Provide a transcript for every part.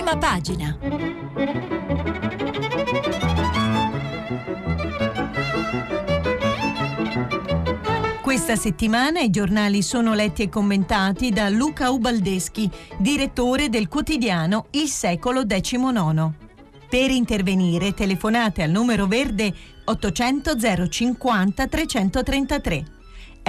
Prima pagina. Questa settimana i giornali sono letti e commentati da Luca Ubaldeschi, direttore del quotidiano Il Secolo XIX. Per intervenire telefonate al numero verde 800 050 333.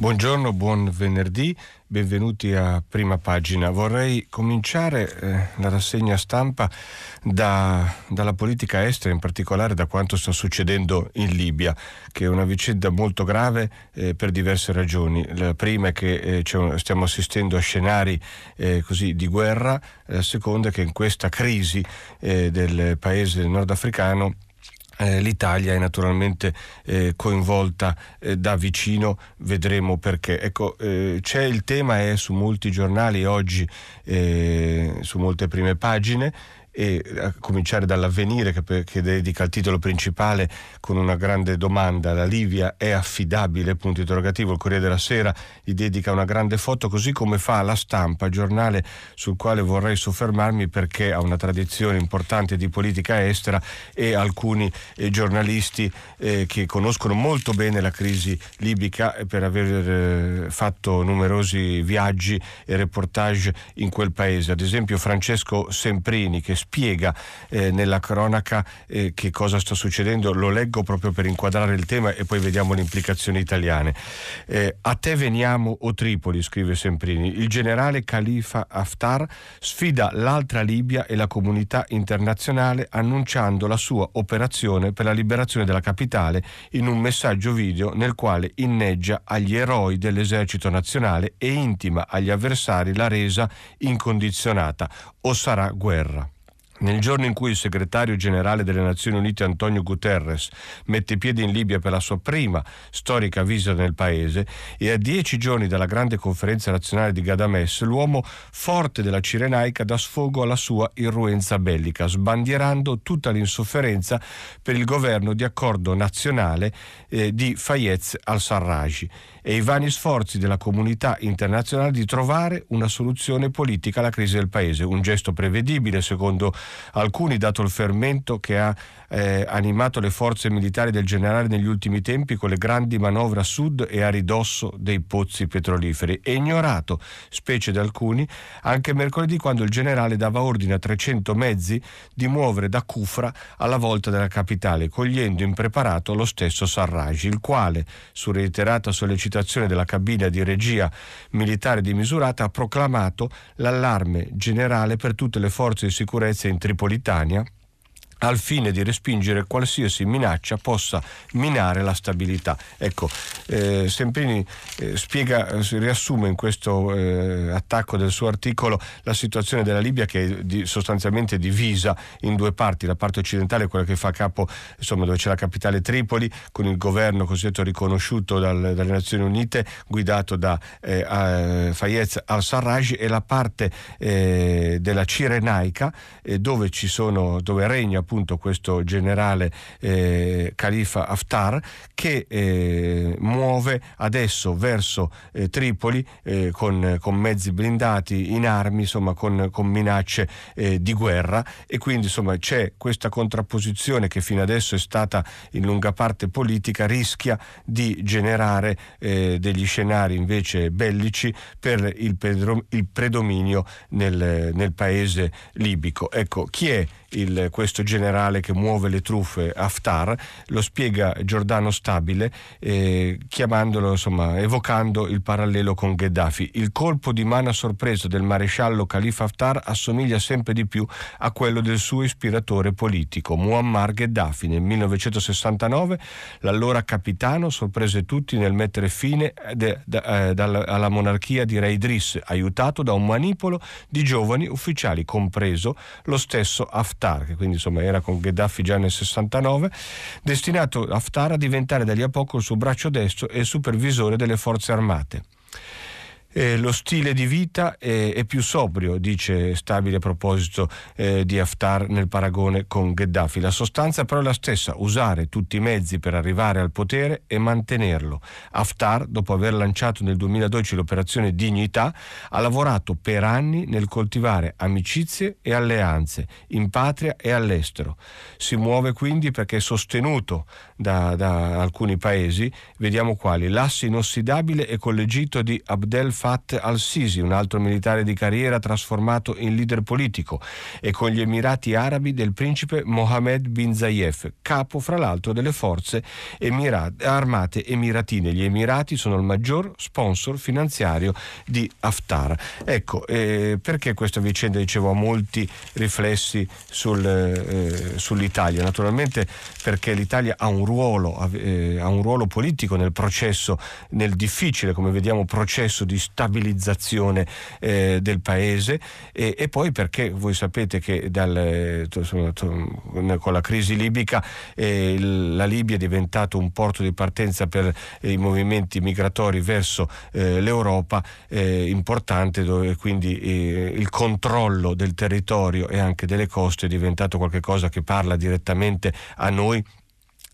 Buongiorno, buon venerdì, benvenuti a prima pagina. Vorrei cominciare eh, la rassegna stampa da, dalla politica estera, in particolare da quanto sta succedendo in Libia, che è una vicenda molto grave eh, per diverse ragioni. La prima è che eh, stiamo assistendo a scenari eh, così, di guerra, la seconda è che in questa crisi eh, del paese nordafricano eh, L'Italia è naturalmente eh, coinvolta eh, da vicino, vedremo perché. Ecco, eh, c'è il tema, è su molti giornali oggi, eh, su molte prime pagine, e a cominciare dall'avvenire che, che, dedica il titolo principale con una grande domanda. La Livia è affidabile? Punto interrogativo. Il Corriere della Sera gli dedica una grande foto così come fa la stampa giornale sul quale vorrei soffermarmi perché ha una tradizione importante di politica estera e alcuni eh, giornalisti eh, che conoscono molto bene la crisi libica per aver eh, fatto numerosi viaggi e reportage in quel paese. Ad esempio Francesco Semprini che spiega eh, nella cronaca eh, che cosa sta succedendo. Lo leggo proprio per inquadrare il tema e poi vediamo le implicazioni italiane. Eh, a te veniamo o Tripoli, scrive Semprini. Il generale Khalifa Haftar sfida l'altra Libia e la comunità internazionale annunciando la sua operazione per la liberazione della capitale in un messaggio video nel quale inneggia agli eroi dell'esercito nazionale e intima agli avversari la resa incondizionata o sarà guerra. Nel giorno in cui il segretario generale delle Nazioni Unite Antonio Guterres mette piede in Libia per la sua prima storica visita nel paese e a dieci giorni dalla grande conferenza nazionale di Gadames, l'uomo forte della Cirenaica dà sfogo alla sua irruenza bellica, sbandierando tutta l'insofferenza per il governo di accordo nazionale eh, di Fayez al-Sarraj e i vani sforzi della comunità internazionale di trovare una soluzione politica alla crisi del paese, un gesto prevedibile secondo alcuni dato il fermento che ha eh, animato le forze militari del generale negli ultimi tempi con le grandi manovre a sud e a ridosso dei pozzi petroliferi. E ignorato, specie da alcuni, anche mercoledì quando il generale dava ordine a 300 mezzi di muovere da Kufra alla volta della capitale, cogliendo impreparato lo stesso Sarraj, il quale, su reiterata sollecitazione della cabina di regia militare di Misurata, ha proclamato l'allarme generale per tutte le forze di sicurezza in Tripolitania al fine di respingere qualsiasi minaccia possa minare la stabilità. Ecco, eh, Semprini eh, spiega, eh, riassume in questo eh, attacco del suo articolo la situazione della Libia che è di, sostanzialmente divisa in due parti, la parte occidentale quella che fa capo, insomma, dove c'è la capitale Tripoli, con il governo cosiddetto riconosciuto dal, dalle Nazioni Unite, guidato da eh, Fayez al-Sarraj, e la parte eh, della Cirenaica, dove, ci sono, dove regna appunto questo generale eh, Khalifa Haftar che eh, muove adesso verso eh, Tripoli eh, con, con, mezzi blindati in armi, insomma con, con minacce eh, di guerra e quindi insomma c'è questa contrapposizione che fino adesso è stata in lunga parte politica, rischia di generare eh, degli scenari invece bellici per il, pedro, il predominio nel, nel paese libico. Ecco, chi è il, questo generale che muove le truffe Haftar, lo spiega Giordano Stabile eh, chiamandolo, insomma, evocando il parallelo con Gheddafi. Il colpo di mano a sorpresa del maresciallo Khalifa Haftar assomiglia sempre di più a quello del suo ispiratore politico, Muammar Gheddafi. Nel 1969 l'allora capitano sorprese tutti nel mettere fine de, de, eh, alla monarchia di Re Idris, aiutato da un manipolo di giovani ufficiali, compreso lo stesso Haftar Haftar, che quindi insomma era con Gheddafi già nel 69, destinato Haftar a diventare da lì a poco il suo braccio destro e supervisore delle forze armate. Eh, lo stile di vita è, è, più sobrio, dice Stabile a proposito eh, di Haftar nel paragone con Gheddafi. La sostanza però è la stessa, usare tutti i mezzi per arrivare al potere e mantenerlo. Haftar, dopo aver lanciato nel 2012 l'operazione Dignità, ha lavorato per anni nel coltivare amicizie e alleanze, in patria e all'estero. Si muove quindi perché è sostenuto da, da alcuni paesi, vediamo quali, l'asse inossidabile e con l'Egitto di Abdel Fatt al-Sisi, un altro militare di carriera trasformato in leader politico, e con gli Emirati Arabi del principe Mohammed bin Zayef, capo fra l'altro delle forze emirat- armate emiratine. Gli Emirati sono il maggior sponsor finanziario di Haftar. Ecco, eh, perché questa vicenda, dicevo, ha molti riflessi sul, eh, sull'Italia? Naturalmente perché l'Italia ha un, ruolo, eh, ha un ruolo politico nel processo, nel difficile, come vediamo, processo di stabilizzazione eh, del paese e, e, poi perché voi sapete che dal, con la crisi libica eh, la Libia è diventato un porto di partenza per i movimenti migratori verso eh, l'Europa eh, importante dove quindi eh, il controllo del territorio e anche delle coste è diventato qualcosa che parla direttamente a noi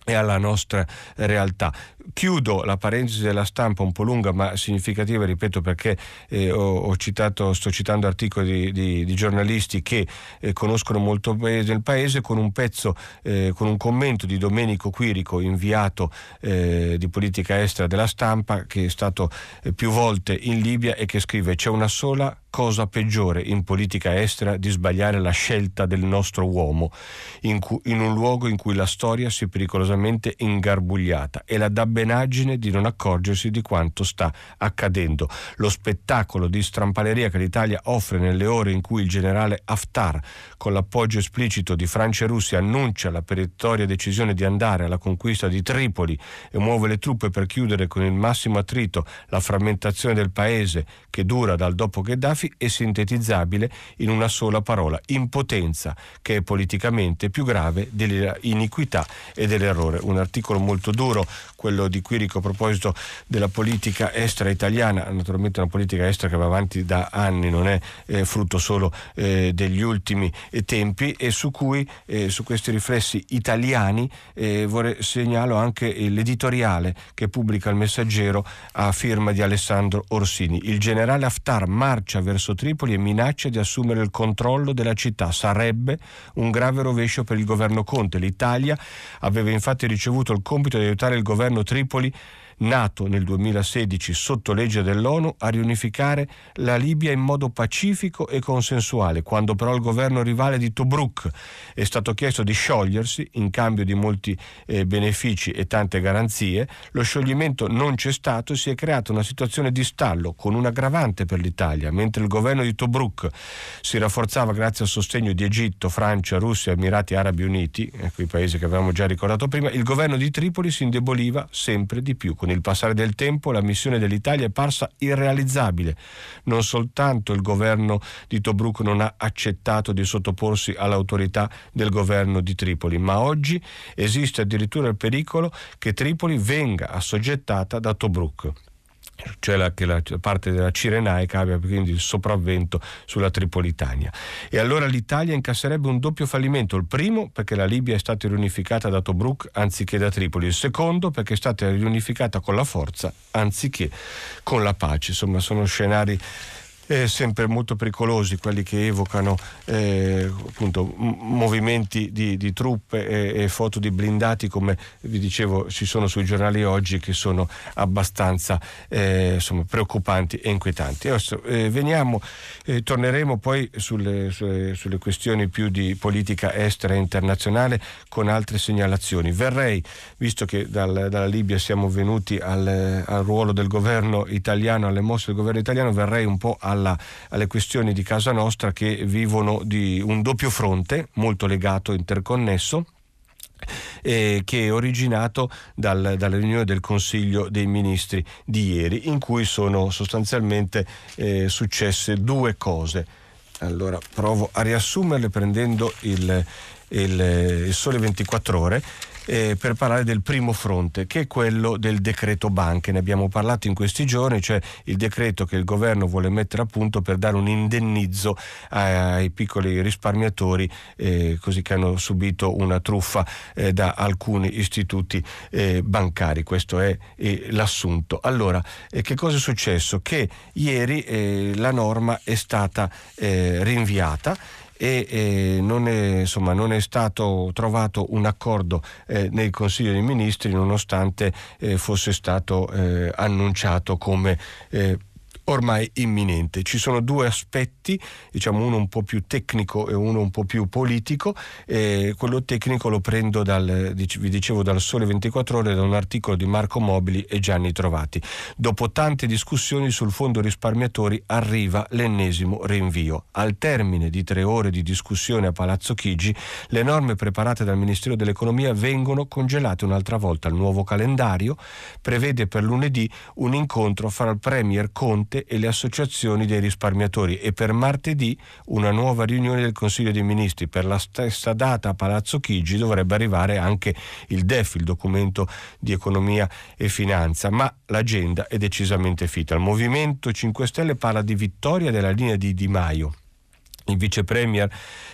e alla nostra realtà. Chiudo la parentesi della stampa un po' lunga ma significativa, ripeto perché eh, ho, ho, citato, sto citando articoli di, di, di giornalisti che eh, conoscono molto bene il paese con un pezzo, eh, con un commento di Domenico Quirico, inviato eh, di politica estera della stampa, che è stato eh, più volte in Libia e che scrive c'è una sola cosa peggiore in politica estera di sbagliare la scelta del nostro uomo in, cu- in un luogo in cui la storia si è pericolosamente ingarbugliata e la dabbenaggine di non accorgersi di quanto sta accadendo. Lo spettacolo di strampaleria che l'Italia offre nelle ore in cui il generale Haftar, con l'appoggio esplicito di Francia e Russia, annuncia la peritoria decisione di andare alla conquista di Tripoli e muove le truppe per chiudere con il massimo attrito la frammentazione del paese che dura dal dopo Gheddafi è sintetizzabile in una sola parola, impotenza, che è politicamente più grave dell'iniquità e dell'errore. Un articolo molto duro, quello di Quirico a proposito della politica estera italiana, naturalmente una politica estera che va avanti da anni, non è eh, frutto solo eh, degli ultimi eh, tempi e su cui, eh, su questi riflessi italiani, eh, vorrei, segnalo anche l'editoriale che pubblica il Messaggero a firma di Alessandro Orsini. Il generale Haftar marcia verso verso Tripoli e minaccia di assumere il controllo della città. Sarebbe un grave rovescio per il governo Conte. L'Italia aveva infatti ricevuto il compito di aiutare il governo Tripoli Tripoli nato nel 2016 sotto legge dell'ONU, a riunificare la Libia in modo pacifico e consensuale. Quando però il governo rivale di Tobruk è stato chiesto di sciogliersi in cambio di molti eh, benefici e tante garanzie, lo scioglimento non c'è stato e si è creata una situazione di stallo con un aggravante per l'Italia, mentre il governo di Tobruk si rafforzava grazie al sostegno di Egitto, Francia, Russia Emirati Arabi Uniti, ecco i paesi che avevamo già ricordato prima, il governo di Tripoli si indeboliva sempre di più con il passare del tempo la missione dell'Italia è parsa irrealizzabile. Non soltanto il governo di Tobruk non ha accettato di sottoporsi all'autorità del governo di Tripoli, ma oggi esiste addirittura il pericolo che Tripoli venga assoggettata da Tobruk cioè la, che la parte della Cirenaica abbia quindi il sopravvento sulla Tripolitania. E allora l'Italia incasserebbe un doppio fallimento, il primo perché la Libia è stata riunificata da Tobruk anziché da Tripoli, il secondo perché è stata riunificata con la forza anziché con la pace. Insomma, sono scenari eh, sempre molto pericolosi quelli che evocano eh, appunto, m- movimenti di, di truppe e, e, foto di blindati come vi dicevo ci sono sui giornali oggi che sono abbastanza eh, insomma, preoccupanti e inquietanti. Adesso, eh, veniamo, eh, torneremo poi sulle, sulle, sulle, questioni più di politica estera e internazionale con altre segnalazioni. Verrei, visto che dal, dalla Libia siamo venuti al, al ruolo del governo italiano, alle mosse del governo italiano, verrei un po' alla, alle questioni di casa nostra che vivono di un doppio fronte molto legato, interconnesso. Eh, che è originato dal, dalla riunione del Consiglio dei Ministri di ieri, in cui sono sostanzialmente eh, successe due cose. Allora provo a riassumerle prendendo il, il, il Sole 24 Ore eh, per parlare del primo fronte, che è quello del decreto banche. Ne abbiamo parlato in questi giorni, cioè il decreto che il governo vuole mettere a punto per dare un indennizzo ai piccoli risparmiatori eh, così che hanno subito una truffa eh, da alcuni istituti eh, bancari. Questo è l'assunto. Allora, eh, che cosa è successo? Che ieri eh, la norma è stata rinviata e eh, non, è, insomma, non, è, stato trovato un accordo eh, nel Consiglio dei Ministri nonostante eh, fosse stato eh, annunciato come eh, ormai imminente. Ci sono due aspetti, diciamo uno un po' più tecnico e uno un po' più politico. Eh, quello tecnico lo prendo dal, vi dicevo, dal Sole 24 Ore, da un articolo di Marco Mobili e Gianni Trovati. Dopo tante discussioni sul fondo risparmiatori arriva l'ennesimo rinvio. Al termine di tre ore di discussione a Palazzo Chigi, le norme preparate dal Ministero dell'Economia vengono congelate un'altra volta. Il nuovo calendario prevede per lunedì un incontro fra il Premier Conte Conte e le associazioni dei risparmiatori e per martedì una nuova riunione del Consiglio dei Ministri. Per la stessa data a Palazzo Chigi dovrebbe arrivare anche il DEF, il documento di economia e finanza, ma l'agenda è decisamente fitta. Il Movimento 5 Stelle parla di vittoria della linea di Di Maio. Il vice premier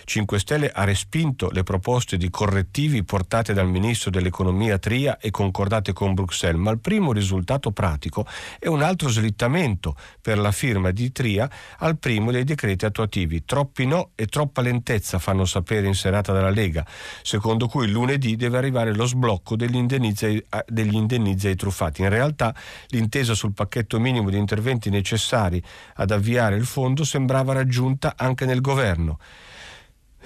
5 Stelle ha respinto le proposte di correttivi portate dal ministro dell'economia Tria e concordate con Bruxelles, ma il primo risultato pratico è un altro slittamento per la firma di Tria al primo dei decreti attuativi. Troppi no e troppa lentezza fanno sapere in serata dalla Lega, secondo cui lunedì deve arrivare lo sblocco degli indennizzi, degli indennizzi ai truffati. In realtà l'intesa sul pacchetto minimo di interventi necessari ad avviare il fondo sembrava raggiunta anche nel governo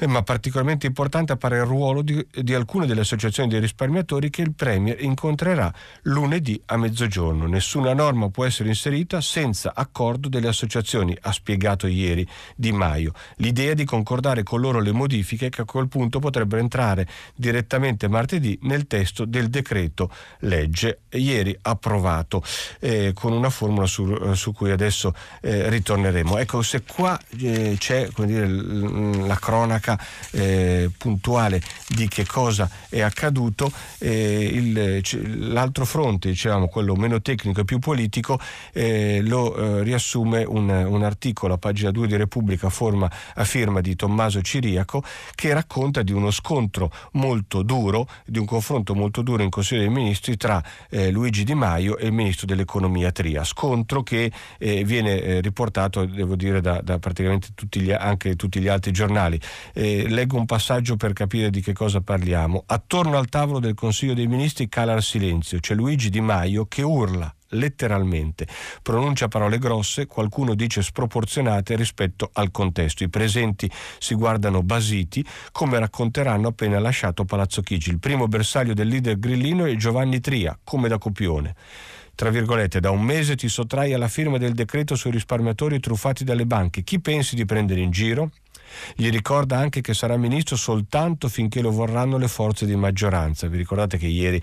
ma particolarmente importante appare il ruolo di, di, alcune delle associazioni dei risparmiatori che il Premier incontrerà lunedì a mezzogiorno. Nessuna norma può essere inserita senza accordo delle associazioni, ha spiegato ieri Di Maio. L'idea è di concordare con loro le modifiche che a quel punto potrebbero entrare direttamente martedì nel testo del decreto legge ieri approvato eh, con una formula su, su cui adesso eh, ritorneremo. Ecco, se qua eh, c'è dire, la cronaca cronaca eh, puntuale di che cosa è accaduto. Eh, il, l'altro fronte, diciamo, quello meno tecnico e più politico, eh, lo eh, riassume un, un, articolo a pagina 2 di Repubblica forma, a firma di Tommaso Ciriaco che racconta di uno scontro molto duro, di un confronto molto duro in Consiglio dei Ministri tra eh, Luigi Di Maio e il Ministro dell'Economia Tria. Scontro che eh, viene riportato, devo dire, da, da praticamente tutti gli, anche tutti gli altri giornali. Eh, leggo un passaggio per capire di che cosa parliamo. Attorno al tavolo del Consiglio dei Ministri cala il silenzio. C'è Luigi Di Maio che urla letteralmente. Pronuncia parole grosse, qualcuno dice sproporzionate rispetto al contesto. I presenti si guardano basiti, come racconteranno appena lasciato Palazzo Chigi. Il primo bersaglio del leader grillino è Giovanni Tria, come da copione tra virgolette, da un mese ti sottrai alla firma del decreto sui risparmiatori truffati dalle banche. Chi pensi di prendere in giro? Gli ricorda anche che sarà ministro soltanto finché lo vorranno le forze di maggioranza. Vi ricordate che ieri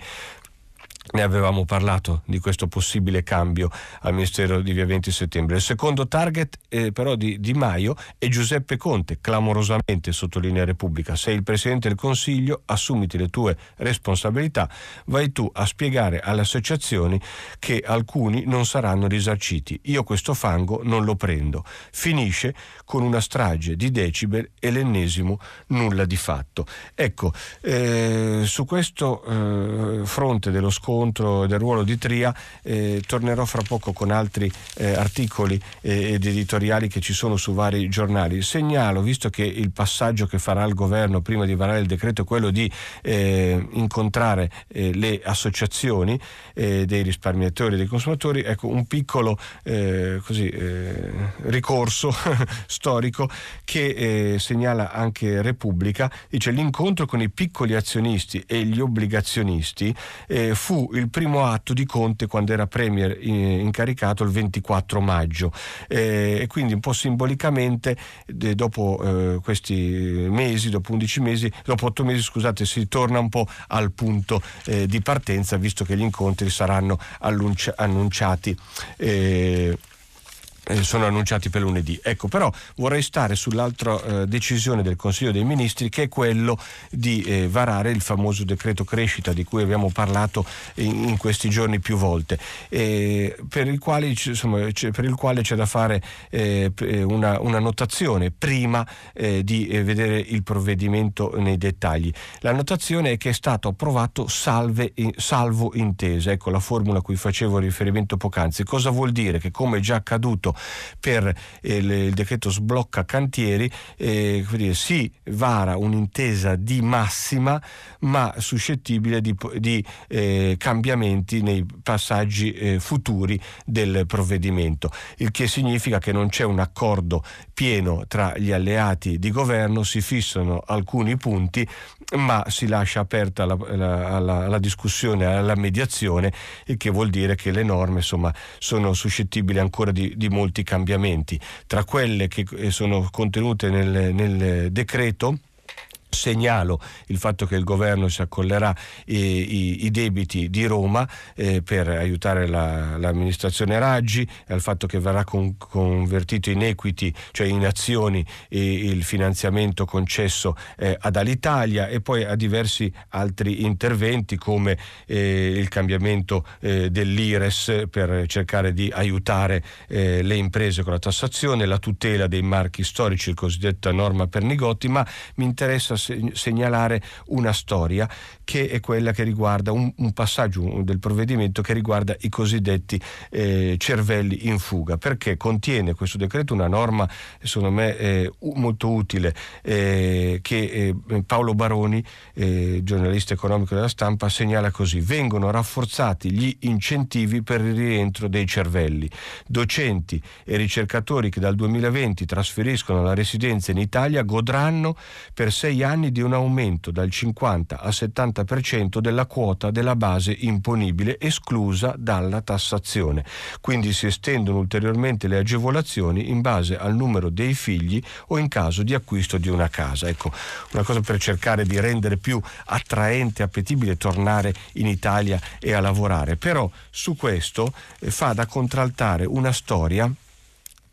ne avevamo parlato di questo possibile cambio al Ministero di Via 20 settembre. Il secondo target eh, però di Di Maio è Giuseppe Conte, clamorosamente sottolinea Repubblica. Sei il Presidente del Consiglio, assumiti le tue responsabilità, vai tu a spiegare alle associazioni che alcuni non saranno risarciti. Io questo fango non lo prendo. Finisce con una strage di decibel e l'ennesimo nulla di fatto. Ecco, eh, su questo eh, fronte dello scontro incontro del ruolo di Tria. Eh, tornerò fra poco con altri eh, articoli eh, ed editoriali che ci sono su vari giornali. Segnalo, visto che il passaggio che farà il governo prima di varare il decreto è quello di eh, incontrare eh, le associazioni eh, dei risparmiatori e dei consumatori, ecco un piccolo così, ricorso storico che segnala anche Repubblica, dice l'incontro con i piccoli azionisti e gli obbligazionisti fu il primo atto di Conte quando era premier incaricato il 24 maggio. Eh, e quindi un po' simbolicamente dopo eh, questi mesi, dopo 11 mesi, dopo 8 mesi scusate, si torna un po' al punto eh, di partenza visto che gli incontri saranno annunciati eh, sono annunciati per lunedì. Ecco, però vorrei stare sull'altra eh, decisione del Consiglio dei Ministri che è quello di eh, varare il famoso decreto crescita di cui abbiamo parlato in, in questi giorni più volte, per il, quale, insomma, per, il quale, c'è da fare eh, una, una, notazione prima eh, di eh, vedere il provvedimento nei dettagli. La notazione è che è stato approvato salve, salvo intesa, ecco la formula a cui facevo riferimento poc'anzi. Cosa vuol dire? Che come già accaduto per eh, il, decreto sblocca cantieri, eh, dire, si vara un'intesa di massima ma suscettibile di, di eh, cambiamenti nei passaggi eh, futuri del provvedimento, il che significa che non c'è un accordo pieno tra gli alleati di governo, si fissano alcuni punti ma si lascia aperta la, la, la, la discussione, alla mediazione, il che vuol dire che le norme insomma, sono suscettibili ancora di, di, molti cambiamenti. Tra quelle che eh, sono contenute nel, nel decreto, Segnalo il fatto che il governo si accollerà i, i, i debiti di Roma eh, per aiutare la, l'amministrazione Raggi, al fatto che verrà con, convertito in equity, cioè in azioni, il finanziamento concesso eh, ad Alitalia e poi a diversi altri interventi come eh, il cambiamento eh, dell'IRES per cercare di aiutare eh, le imprese con la tassazione, la tutela dei marchi storici, il cosiddetta norma per Nigotti, ma mi interessa segnalare una storia che è quella che riguarda un, un passaggio del provvedimento che riguarda i cosiddetti eh, cervelli in fuga, perché contiene questo decreto una norma, secondo me, eh, molto utile eh, che eh, Paolo Baroni, eh, giornalista economico della stampa, segnala così: vengono rafforzati gli incentivi per il rientro dei cervelli. Docenti e ricercatori che dal 2020 trasferiscono la residenza in Italia godranno per sei anni anni di un aumento dal 50 al 70% della quota della base imponibile esclusa dalla tassazione. Quindi si estendono ulteriormente le agevolazioni in base al numero dei figli o in caso di acquisto di una casa. Ecco, una cosa per cercare di rendere più attraente e appetibile tornare in Italia e a lavorare. Però su questo eh, fa da contraltare una storia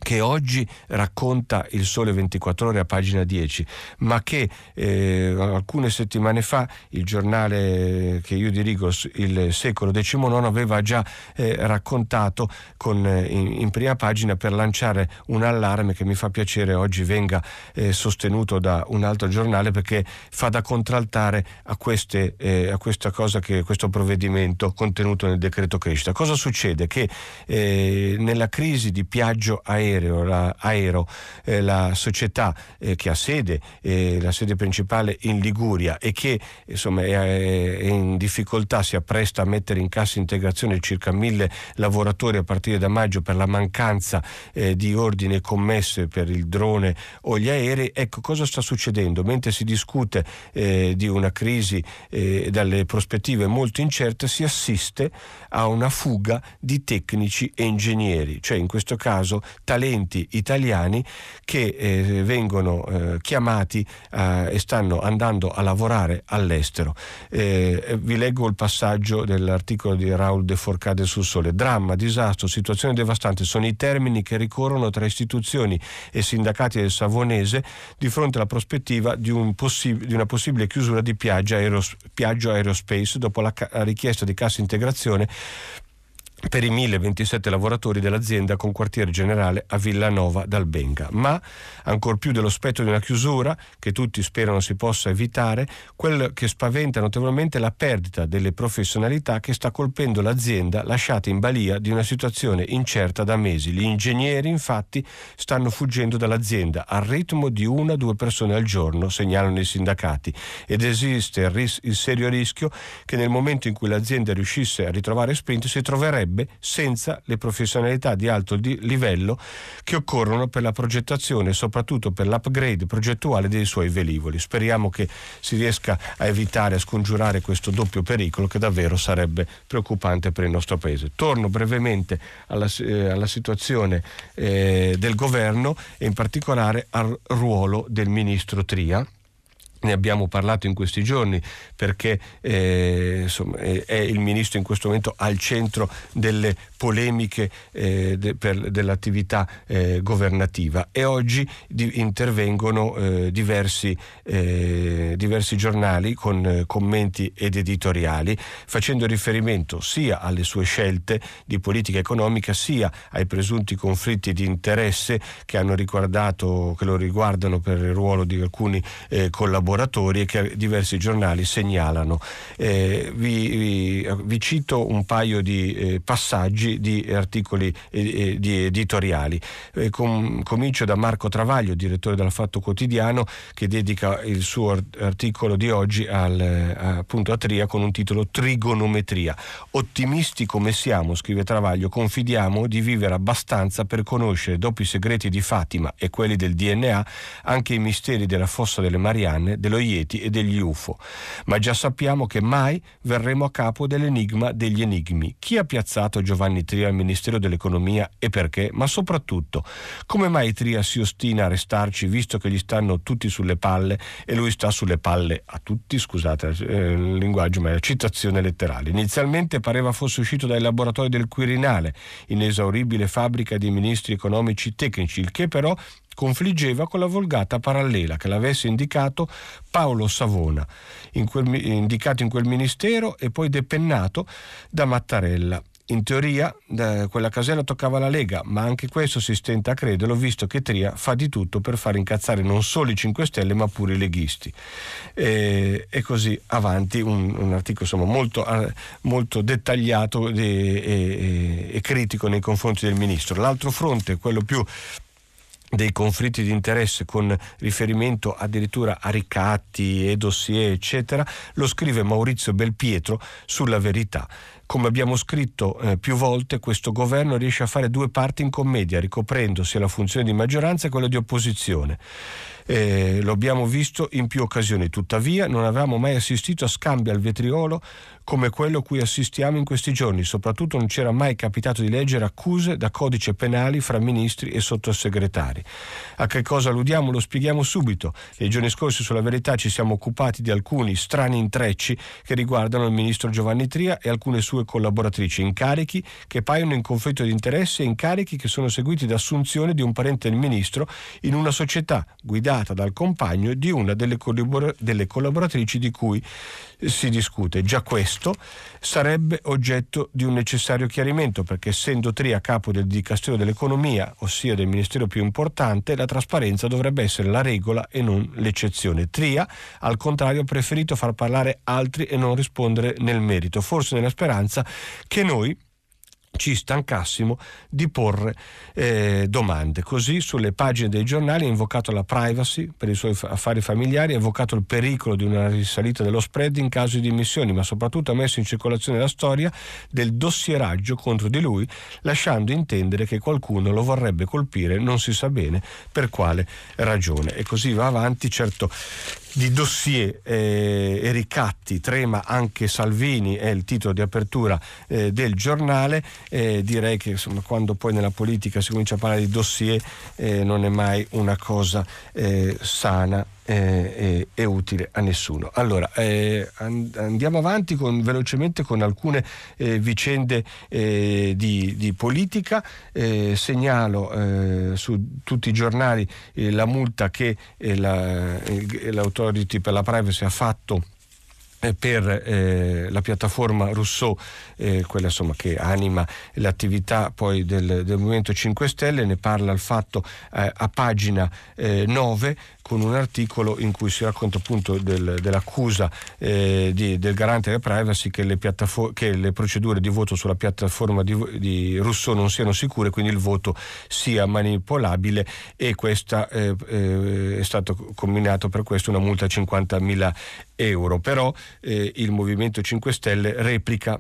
che oggi racconta il Sole 24 ore a pagina 10, ma che eh, alcune settimane fa il giornale che io dirigo, il secolo XIX, aveva già eh, raccontato con, eh, in, in, prima pagina per lanciare un allarme che mi fa piacere oggi venga eh, sostenuto da un altro giornale perché fa da contraltare a, queste, eh, a questa cosa che questo provvedimento contenuto nel decreto crescita. Cosa succede? Che eh, nella crisi di Piaggio aereo aereo, la Aero, eh, la società eh, che ha sede, eh, la sede principale in Liguria e che insomma, è, è, in difficoltà, si appresta a mettere in cassa integrazione circa mille lavoratori a partire da maggio per la mancanza eh, di ordine commesse per il drone o gli aerei. Ecco cosa sta succedendo? Mentre si discute eh, di una crisi eh, dalle prospettive molto incerte, si assiste a una fuga di tecnici e ingegneri, cioè in questo caso tali talenti italiani che eh, vengono eh, chiamati e stanno andando a lavorare all'estero. Eh, vi leggo il passaggio dell'articolo di Raul De Forcade sul Sole. Dramma, disastro, situazione devastante sono i termini che ricorrono tra istituzioni e sindacati del Savonese di fronte alla prospettiva di, un possib- di una possibile chiusura di Piaggio, Aeros- Aerospace dopo la, ca- la richiesta di cassa integrazione per i 1027 lavoratori dell'azienda con quartiere generale a Villanova d'Albenga. Ma, ancor più dello spettro di una chiusura, che tutti sperano si possa evitare, quel che spaventa notevolmente è la perdita delle professionalità che sta colpendo l'azienda lasciata in balia di una situazione incerta da mesi. Gli ingegneri, infatti, stanno fuggendo dall'azienda al ritmo di una o due persone al giorno, segnalano i sindacati, ed esiste il, ris- il serio rischio che nel momento in cui l'azienda riuscisse a ritrovare sprint si troverebbe sarebbe senza le professionalità di alto livello che occorrono per la progettazione e soprattutto per l'upgrade progettuale dei suoi velivoli. Speriamo che si riesca a evitare, a scongiurare questo doppio pericolo che davvero sarebbe preoccupante per il nostro Paese. Torno brevemente alla, eh, alla situazione eh, del governo e in particolare al ruolo del ministro Tria ne abbiamo parlato in questi giorni perché eh, insomma, è, è, il ministro in questo momento al centro delle polemiche eh, de, per, dell'attività eh, governativa e oggi di, intervengono eh, diversi, eh, diversi, giornali con eh, commenti ed editoriali facendo riferimento sia alle sue scelte di politica economica sia ai presunti conflitti di interesse che che lo riguardano per il ruolo di alcuni eh, collaboratori e che diversi giornali segnalano. Vi, vi, vi, cito un paio di passaggi di articoli eh, di editoriali. Eh, com, comincio da Marco Travaglio, direttore della Fatto Quotidiano, che dedica il suo articolo di oggi al, eh, appunto a Tria con un titolo Trigonometria. Ottimisti come siamo, scrive Travaglio, confidiamo di vivere abbastanza per conoscere, dopo i segreti di Fatima e quelli del DNA, anche i misteri della fossa delle Marianne, dello Ieti e degli UFO. Ma già sappiamo che mai verremo a capo dell'enigma degli enigmi. Chi ha piazzato Giovanni Tria al Ministero dell'Economia e perché, ma soprattutto come mai Tria si ostina a restarci visto che gli stanno tutti sulle palle e lui sta sulle palle a tutti, scusate eh, il linguaggio, ma è citazione letterale. Inizialmente pareva fosse uscito dai laboratori del Quirinale, inesauribile fabbrica di ministri economici tecnici, il che però confliggeva con la volgata parallela che l'avesse indicato Paolo Savona, in quel, indicato in quel ministero e poi depennato da Mattarella. In teoria quella casella toccava la Lega, ma anche questo si stenta a crederlo, visto che Tria fa di tutto per far incazzare non solo i 5 Stelle, ma pure i leghisti. E, e così avanti, un, un articolo insomma, molto, molto dettagliato e, e, e critico nei confronti del ministro. L'altro fronte, quello più dei conflitti di interesse con riferimento addirittura a ricatti e dossier eccetera lo scrive Maurizio Belpietro sulla verità come abbiamo scritto eh, più volte, questo governo riesce a fare due parti in commedia, ricoprendo sia la funzione di maggioranza che quella di opposizione. Eh, lo abbiamo visto in più occasioni, tuttavia non avevamo mai assistito a scambi al vetriolo come quello cui assistiamo in questi giorni. Soprattutto non c'era mai capitato di leggere accuse da codice penali fra ministri e sottosegretari. A che cosa alludiamo lo spieghiamo subito. Nei giorni scorsi sulla verità ci siamo occupati di alcuni strani intrecci che riguardano il ministro Giovanni Tria e alcune sue collaboratrici, incarichi che paiono in conflitto di interesse e incarichi che sono seguiti da assunzione di un parente del ministro in una società guidata dal compagno di una delle, collabor- delle collaboratrici di cui si discute. Già questo sarebbe oggetto di un necessario chiarimento perché essendo Tria capo del Dicastero dell'Economia, ossia del ministero più importante, la trasparenza dovrebbe essere la regola e non l'eccezione. Tria, al contrario, ha preferito far parlare altri e non rispondere nel merito, forse nella speranza che noi ci stancassimo di porre eh, domande. Così sulle pagine dei giornali ha invocato la privacy per i suoi affari familiari, ha invocato il pericolo di una risalita dello spread in caso di dimissioni, ma soprattutto ha messo in circolazione la storia del dossieraggio contro di lui, lasciando intendere che qualcuno lo vorrebbe colpire, non si sa bene per quale ragione. E così va avanti, certo di dossier eh, e ricatti, trema anche Salvini, è il titolo di apertura eh, del giornale. Eh, direi che insomma, quando poi nella politica si comincia a parlare di dossier eh, non è mai una cosa eh, sana eh, è, è, utile a nessuno. Allora, eh, andiamo avanti con, velocemente con alcune eh, vicende eh, di, di, politica. Eh, segnalo eh, su tutti i giornali la multa che la, l'Autority per la Privacy ha fatto per eh, la piattaforma Rousseau, eh, quella insomma, che anima l'attività poi del, del, Movimento 5 Stelle, ne parla il fatto eh, a pagina 9 con un articolo in cui si racconta appunto del, dell'accusa eh, di, del garante della privacy che le, che le, procedure di voto sulla piattaforma di, di, Rousseau non siano sicure, quindi il voto sia manipolabile e questa eh, eh, è stato combinato per questo una multa di 50.000 euro. Però eh, il Movimento 5 Stelle replica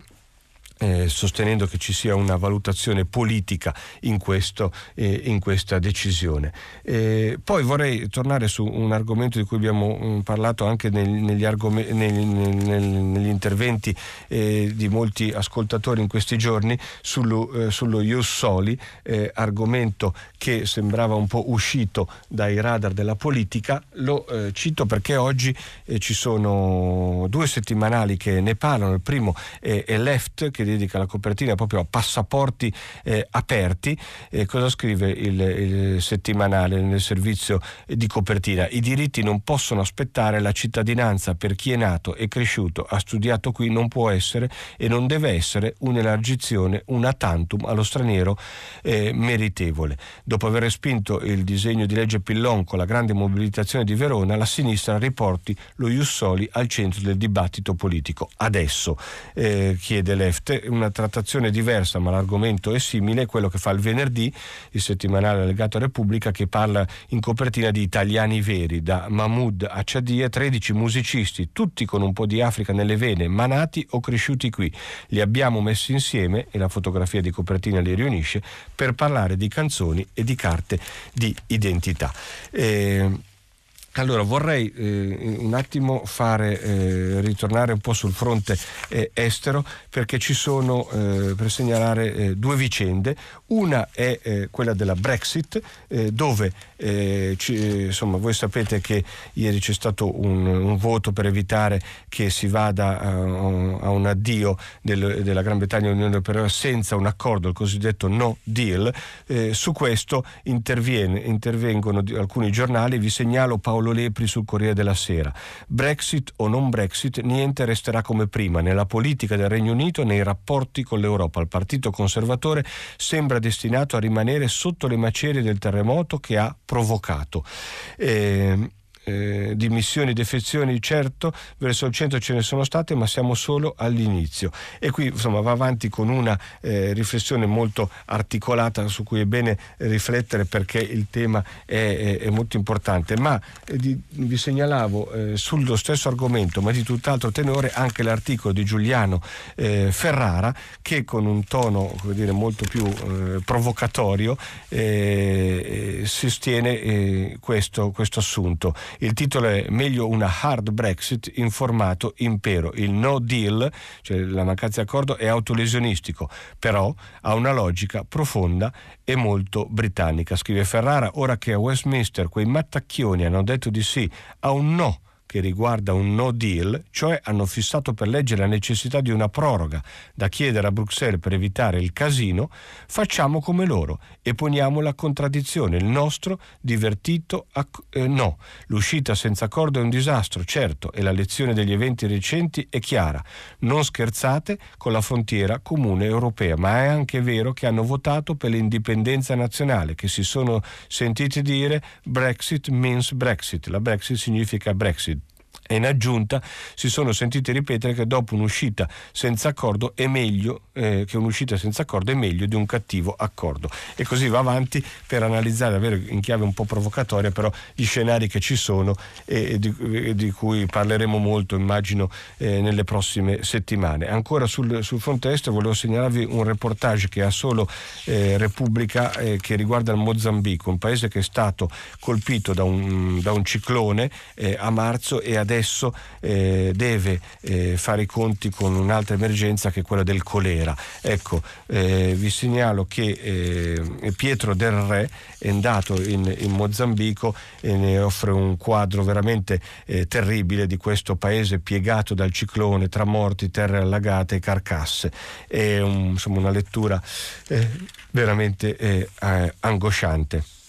eh, sostenendo che ci sia una valutazione politica in, questo, eh, in questa decisione. Eh, poi vorrei tornare su un argomento di cui abbiamo um, parlato anche nel, negli, argom- nel, nel, negli, interventi eh, di molti ascoltatori in questi giorni sullo, eh, sullo Soli, eh, argomento che sembrava un po' uscito dai radar della politica. Lo cito perché oggi ci sono due settimanali che ne parlano. Il primo è, è Left che dedica la copertina proprio a passaporti eh, aperti. Eh, cosa scrive il, il, settimanale nel servizio di copertina? I diritti non possono aspettare, la cittadinanza per chi è nato e cresciuto, ha studiato qui, non può essere e non deve essere un'elargizione, una tantum allo straniero eh, meritevole. Dopo aver respinto il disegno di legge Pillon con la grande mobilitazione di Verona, la sinistra riporti lo Jussoli al centro del dibattito politico. Adesso, eh, chiede Left, una trattazione diversa ma l'argomento è simile, quello che fa il venerdì, il settimanale legato a Repubblica, che parla in copertina di italiani veri, da Mahmoud a Chadia, 13 musicisti, tutti con un po' di Africa nelle vene, ma nati o cresciuti qui. Li abbiamo messi insieme, e la fotografia di copertina li riunisce, per parlare di canzoni e di carte di identità. Eh, allora vorrei eh, un attimo fare eh, ritornare un po' sul fronte eh, estero perché ci sono eh, per segnalare eh, due vicende. Una è eh, quella della Brexit dove ci, insomma voi sapete che ieri c'è stato un, un voto per evitare che si vada a, a un addio del, della Gran Bretagna all'Unione Europea senza un accordo, il cosiddetto no deal. su questo intervengono alcuni giornali, vi segnalo Paolo Paolo Lepri sul Corriere della Sera. Brexit o non Brexit, niente resterà come prima nella politica del Regno Unito e nei rapporti con l'Europa. Il Partito Conservatore sembra destinato a rimanere sotto le macerie del terremoto che ha provocato. Eh, eh, dimissioni, defezioni, certo, verso il centro ce ne sono state, ma siamo solo all'inizio. E qui insomma va avanti con una eh, riflessione molto articolata su cui è bene riflettere perché il tema è, è, è molto importante. Ma eh, di, vi segnalavo eh, sullo stesso argomento, ma di tutt'altro tenore, anche l'articolo di Giuliano eh, Ferrara che con un tono dire, molto più eh, provocatorio sostiene questo, questo assunto. Il titolo è Meglio una hard Brexit in formato impero. Il no deal, cioè la mancanza di accordo, è autolesionistico, però ha una logica profonda e molto britannica. Scrive Ferrara, ora che a Westminster quei mattacchioni hanno detto di sì a un no che riguarda un no deal, cioè hanno fissato per legge la necessità di una proroga da chiedere a Bruxelles per evitare il casino, facciamo come loro e poniamo la contraddizione, il nostro divertito ac- eh, no. L'uscita senza accordo è un disastro, certo, e la lezione degli eventi recenti è chiara. Non scherzate con la frontiera comune europea, ma è anche vero che hanno votato per l'indipendenza nazionale, che si sono sentiti dire Brexit means Brexit. La Brexit significa Brexit e in aggiunta si sono sentiti ripetere che dopo un'uscita senza accordo è meglio eh, che un'uscita senza accordo è meglio di un cattivo accordo. E così va avanti per analizzare davvero in chiave un po' provocatoria però gli scenari che ci sono e, di, e di, cui parleremo molto immagino eh, nelle prossime settimane. Ancora sul, sul, fronte estero volevo segnalarvi un reportage che ha solo eh, Repubblica eh, che riguarda il Mozambico un paese che è stato colpito da un, da un ciclone eh, a marzo e adesso adesso eh, deve eh, fare i conti con un'altra emergenza che è quella del colera. Ecco, eh, vi segnalo che eh, Pietro del Re è andato in, in, Mozambico e ne offre un quadro veramente eh, terribile di questo paese piegato dal ciclone tra morti, terre allagate e carcasse. È un, insomma, una lettura eh, veramente angosciante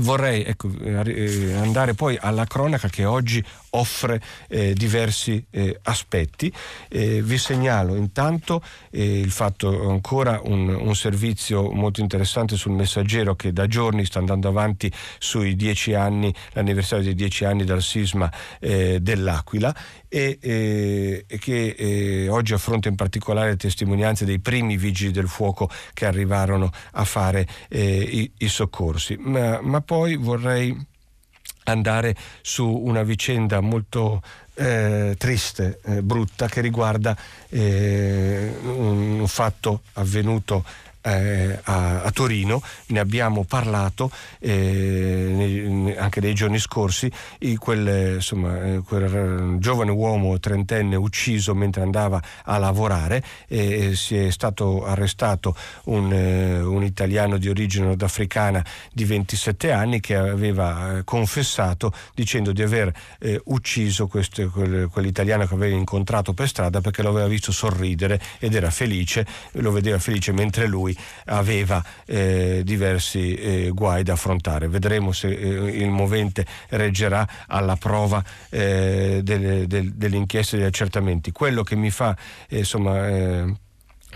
vorrei ecco, andare poi alla cronaca che oggi offre eh, diversi eh, aspetti. Eh, vi segnalo intanto eh, il fatto ancora un, un, servizio molto interessante sul messaggero che da giorni sta andando avanti sui dieci anni, l'anniversario dei dieci anni dal sisma eh, dell'Aquila e, eh, e che oggi affronta in particolare le testimonianze dei primi vigili del fuoco che arrivarono a fare i, i, soccorsi. Ma, ma poi vorrei andare su una vicenda molto eh, triste, eh, brutta, che riguarda eh, un fatto avvenuto eh, a, a, Torino, ne abbiamo parlato eh, anche nei giorni scorsi, quel, insomma, eh, quel, giovane uomo trentenne ucciso mentre andava a lavorare, si è stato arrestato un, eh, un, italiano di origine nordafricana di 27 anni che aveva confessato dicendo di aver eh, ucciso questo, quel, quell'italiano che aveva incontrato per strada perché lo aveva visto sorridere ed era felice, lo vedeva felice mentre lui aveva eh, diversi eh, guai da affrontare. Vedremo se eh, il movente reggerà alla prova eh, delle, del, delle e degli accertamenti. Quello che mi fa eh, insomma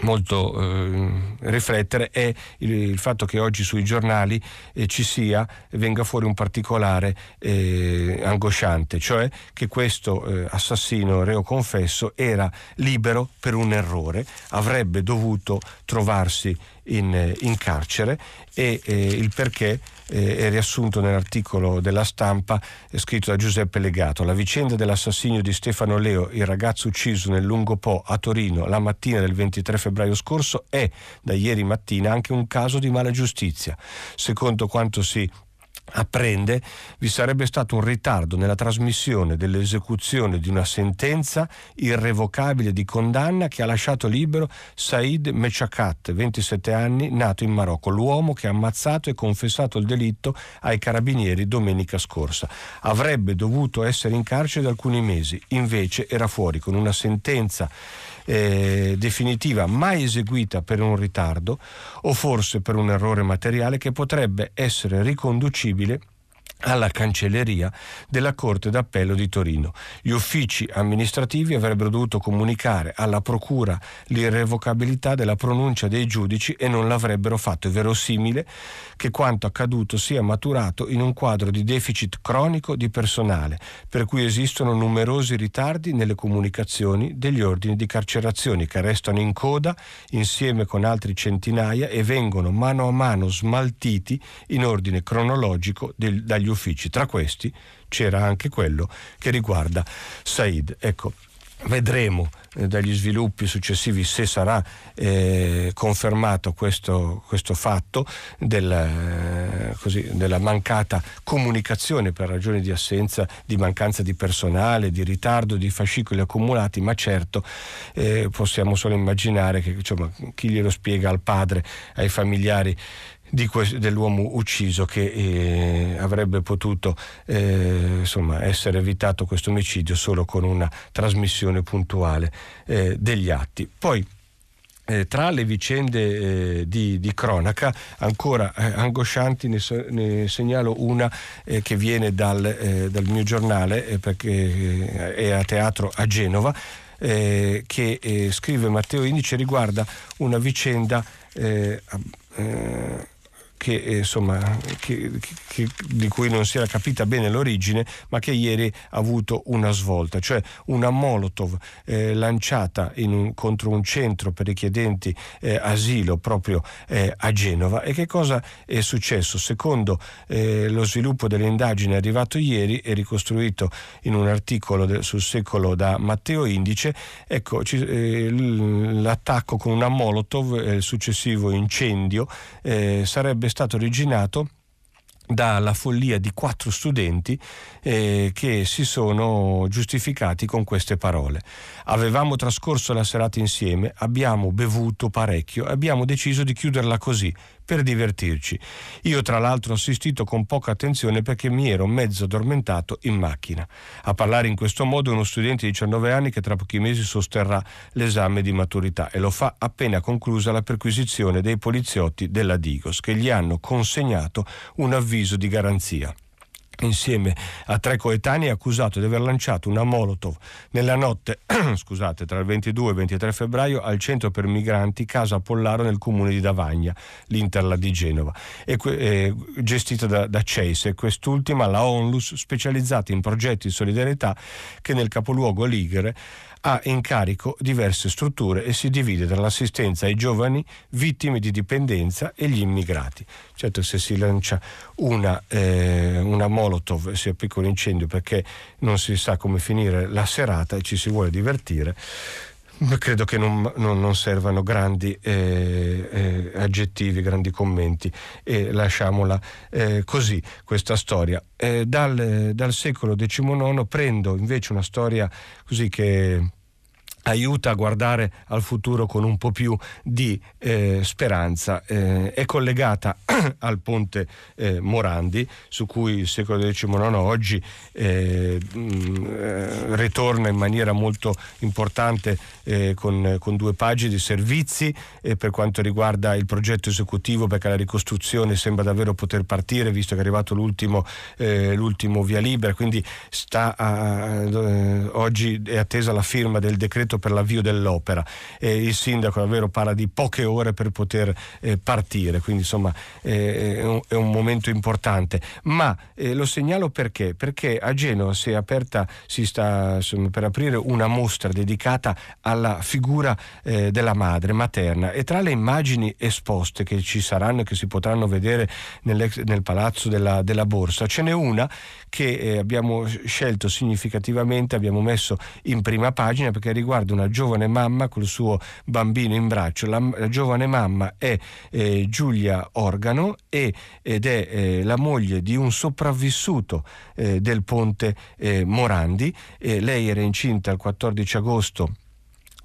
molto eh, riflettere è il, il, fatto che oggi sui giornali eh, ci sia, venga fuori un particolare eh, angosciante, cioè che questo eh, assassino reo confesso era libero per un errore, avrebbe dovuto trovarsi in, in carcere e eh, il perché eh, è riassunto nell'articolo della stampa scritto da Giuseppe Legato. La vicenda dell'assassinio di Stefano Leo, il ragazzo ucciso nel Lungo Po a Torino la mattina del 23 febbraio scorso, è da ieri mattina anche un caso di mala giustizia. Secondo quanto si apprende vi sarebbe stato un ritardo nella trasmissione dell'esecuzione di una sentenza irrevocabile di condanna che ha lasciato libero Said Mechakat, 27 anni, nato in Marocco, l'uomo che ha ammazzato e confessato il delitto ai carabinieri domenica scorsa. Avrebbe dovuto essere in carcere da alcuni mesi, invece era fuori con una sentenza eh, definitiva mai eseguita per un ritardo o forse per un errore materiale che potrebbe essere riconducibile alla cancelleria della Corte d'Appello di Torino. Gli uffici amministrativi avrebbero dovuto comunicare alla Procura l'irrevocabilità della pronuncia dei giudici e non l'avrebbero fatto. È verosimile che quanto accaduto sia maturato in un quadro di deficit cronico di personale, per cui esistono numerosi ritardi nelle comunicazioni degli ordini di carcerazione che restano in coda insieme con altri centinaia e vengono mano a mano smaltiti in ordine cronologico del, dagli uffici. Tra questi c'era anche quello che riguarda Said. Ecco, vedremo eh, dagli sviluppi successivi se sarà eh, confermato questo, questo fatto del, eh, così, della mancata comunicazione per ragioni di assenza, di mancanza di personale, di ritardo, di fascicoli accumulati, ma certo eh, possiamo solo immaginare che insomma, chi glielo spiega al padre, ai familiari que- dell'uomo ucciso che eh, avrebbe potuto eh, insomma, essere evitato questo omicidio solo con una trasmissione puntuale eh, degli atti. Poi eh, tra le vicende eh, di, di, cronaca ancora eh, angoscianti ne, so, ne, segnalo una eh, che viene dal, eh, dal mio giornale eh, perché è a teatro a Genova che scrive Matteo Indice riguarda una vicenda che, eh, insomma, che, che, di cui non si era capita bene l'origine, ma che ieri ha avuto una svolta, cioè una Molotov eh, lanciata un, contro un centro per richiedenti eh, asilo proprio eh, a Genova. E che cosa è successo? Secondo eh, lo sviluppo delle indagini arrivato ieri e ricostruito in un articolo de, sul secolo da Matteo Indice, ecco, ci, eh, l'attacco con una Molotov, il successivo incendio, sarebbe stato originato dalla follia di quattro studenti eh, che si sono giustificati con queste parole. Avevamo trascorso la serata insieme, abbiamo bevuto parecchio e abbiamo deciso di chiuderla così, per divertirci. Io tra l'altro ho assistito con poca attenzione perché mi ero mezzo addormentato in macchina. A parlare in questo modo è uno studente di 19 anni che tra pochi mesi sosterrà l'esame di maturità e lo fa appena conclusa la perquisizione dei poliziotti della Digos che gli hanno consegnato un avviso di garanzia insieme a tre coetanei accusato di aver lanciato una Molotov nella notte scusate, tra il 22 e il 23 febbraio al centro per migranti Casa Pollaro nel comune di Davagna, l'Interla di Genova, e, eh, gestita da, da CEISE, quest'ultima la ONLUS specializzata in progetti di solidarietà che nel capoluogo Ligure ha in carico diverse strutture e si divide tra l'assistenza ai giovani vittime di dipendenza e gli immigrati. Certo se si lancia una, eh, una molotov e si appiccola incendio perché non si sa come finire la serata e ci si vuole divertire, Credo che non, non, non servano grandi eh, eh, aggettivi, grandi commenti e lasciamola eh, così questa storia. Eh, dal, dal secolo XIX prendo invece una storia così che aiuta a guardare al futuro con un po' più di eh, speranza. Eh, è collegata al ponte eh, Morandi, su cui il secolo XIX oggi mh, eh, mm, eh, ritorna in maniera molto importante eh, con, con, due pagine di servizi per quanto riguarda il progetto esecutivo, perché la ricostruzione sembra davvero poter partire, visto che è arrivato l'ultimo, l'ultimo via libera, quindi sta a, oggi è attesa la firma del decreto per l'avvio dell'opera e il sindaco davvero parla di poche ore per poter eh, partire, quindi insomma eh, è, un, è, un, momento importante. Ma eh, lo segnalo perché? Perché a Genova si è aperta, si sta insomma, per aprire una mostra dedicata alla figura eh, della madre materna e tra le immagini esposte che ci saranno e che si potranno vedere nel palazzo della, della Borsa ce n'è una che eh, abbiamo scelto significativamente, abbiamo messo in prima pagina perché riguarda una giovane mamma col suo bambino in braccio. La, la giovane mamma è eh, Giulia Organo e, ed è eh, la moglie di un sopravvissuto eh, del ponte eh, Morandi. lei era incinta il 14 agosto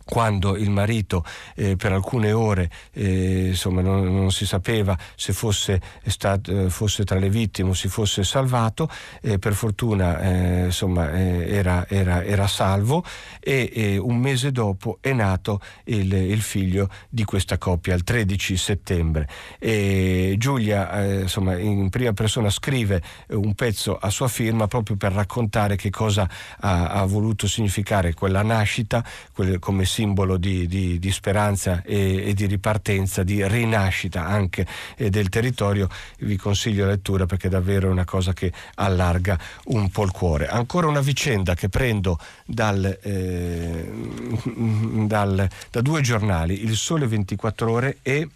quando il marito eh, per alcune ore eh, insomma, non, non, si sapeva se fosse, stato, fosse, tra le vittime o si fosse salvato, eh, per fortuna eh, insomma, eh, era, era, era, salvo e un mese dopo è nato il, il, figlio di questa coppia, il 13 settembre. E Giulia eh, insomma, in prima persona scrive un pezzo a sua firma proprio per raccontare che cosa ha, ha voluto significare quella nascita, quel, come simbolo di, di, di speranza e, e, di ripartenza, di rinascita anche eh, del territorio, vi consiglio la lettura perché è davvero una cosa che allarga un po' il cuore. Ancora una vicenda che prendo dal, eh, dal, da due giornali, Il Sole 24 Ore e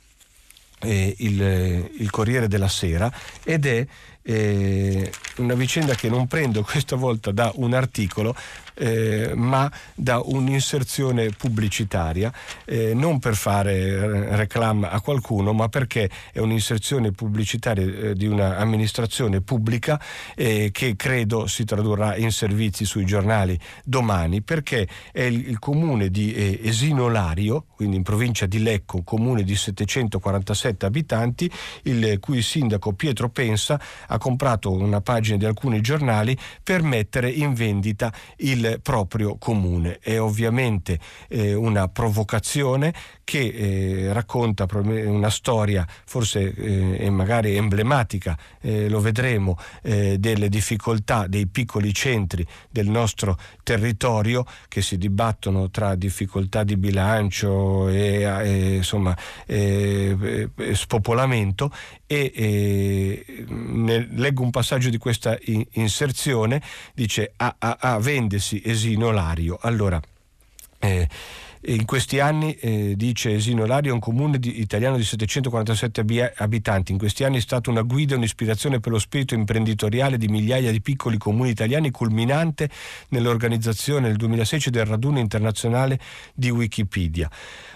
eh, il, il, Corriere della Sera ed è eh, una vicenda che non prendo questa volta da un articolo eh, ma da un'inserzione pubblicitaria, eh, non per fare reclam a qualcuno, ma perché è un'inserzione pubblicitaria eh, di un'amministrazione pubblica eh, che credo si tradurrà in servizi sui giornali domani, perché è il, il comune di eh, Esinolario, quindi in provincia di Lecco, un comune di 747 abitanti, il cui sindaco Pietro Pensa ha comprato una pagina di alcuni giornali per mettere in vendita il proprio comune. È ovviamente eh, una provocazione che eh, racconta una storia forse eh, magari emblematica, eh, lo vedremo, eh, delle difficoltà dei piccoli centri del nostro territorio che si dibattono tra difficoltà di bilancio e, e insomma, spopolamento e nel, leggo un passaggio di questa inserzione, dice a, a, esino Lario. Allora, eh, in questi anni, eh, dice Esino Lario, un comune di, italiano di 747 abitanti. In questi anni è stata una guida un'ispirazione per lo spirito imprenditoriale di migliaia di piccoli comuni italiani, culminante nell'organizzazione nel 2016 del raduno internazionale di Wikipedia.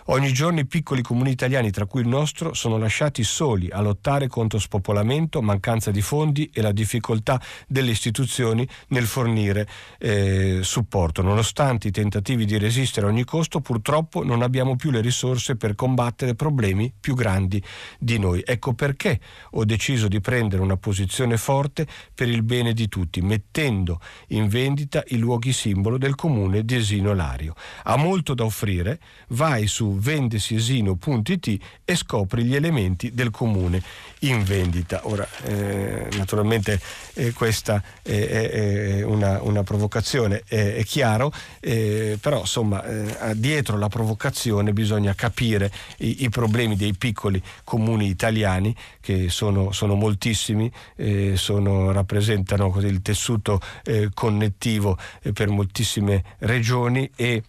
Ogni giorno i piccoli comuni italiani, tra cui il nostro, sono lasciati soli a lottare contro spopolamento, mancanza di fondi e la difficoltà delle istituzioni nel fornire eh, supporto. Nonostante i tentativi di resistere a ogni costo, purtroppo non abbiamo più le risorse per combattere problemi più grandi di noi. Ecco perché ho deciso di prendere una posizione forte per il bene di tutti, mettendo in vendita i luoghi simbolo del comune di Esino Lario. Ha molto da offrire, vai su vendesiesino.it e scopri gli elementi del comune in vendita. Ora, eh, naturalmente eh, questa è, è una, una, provocazione, è, è chiaro, eh, però insomma eh, dietro la provocazione bisogna capire i, i, problemi dei piccoli comuni italiani che sono, sono moltissimi, eh, sono, rappresentano così, il tessuto eh, connettivo per moltissime regioni e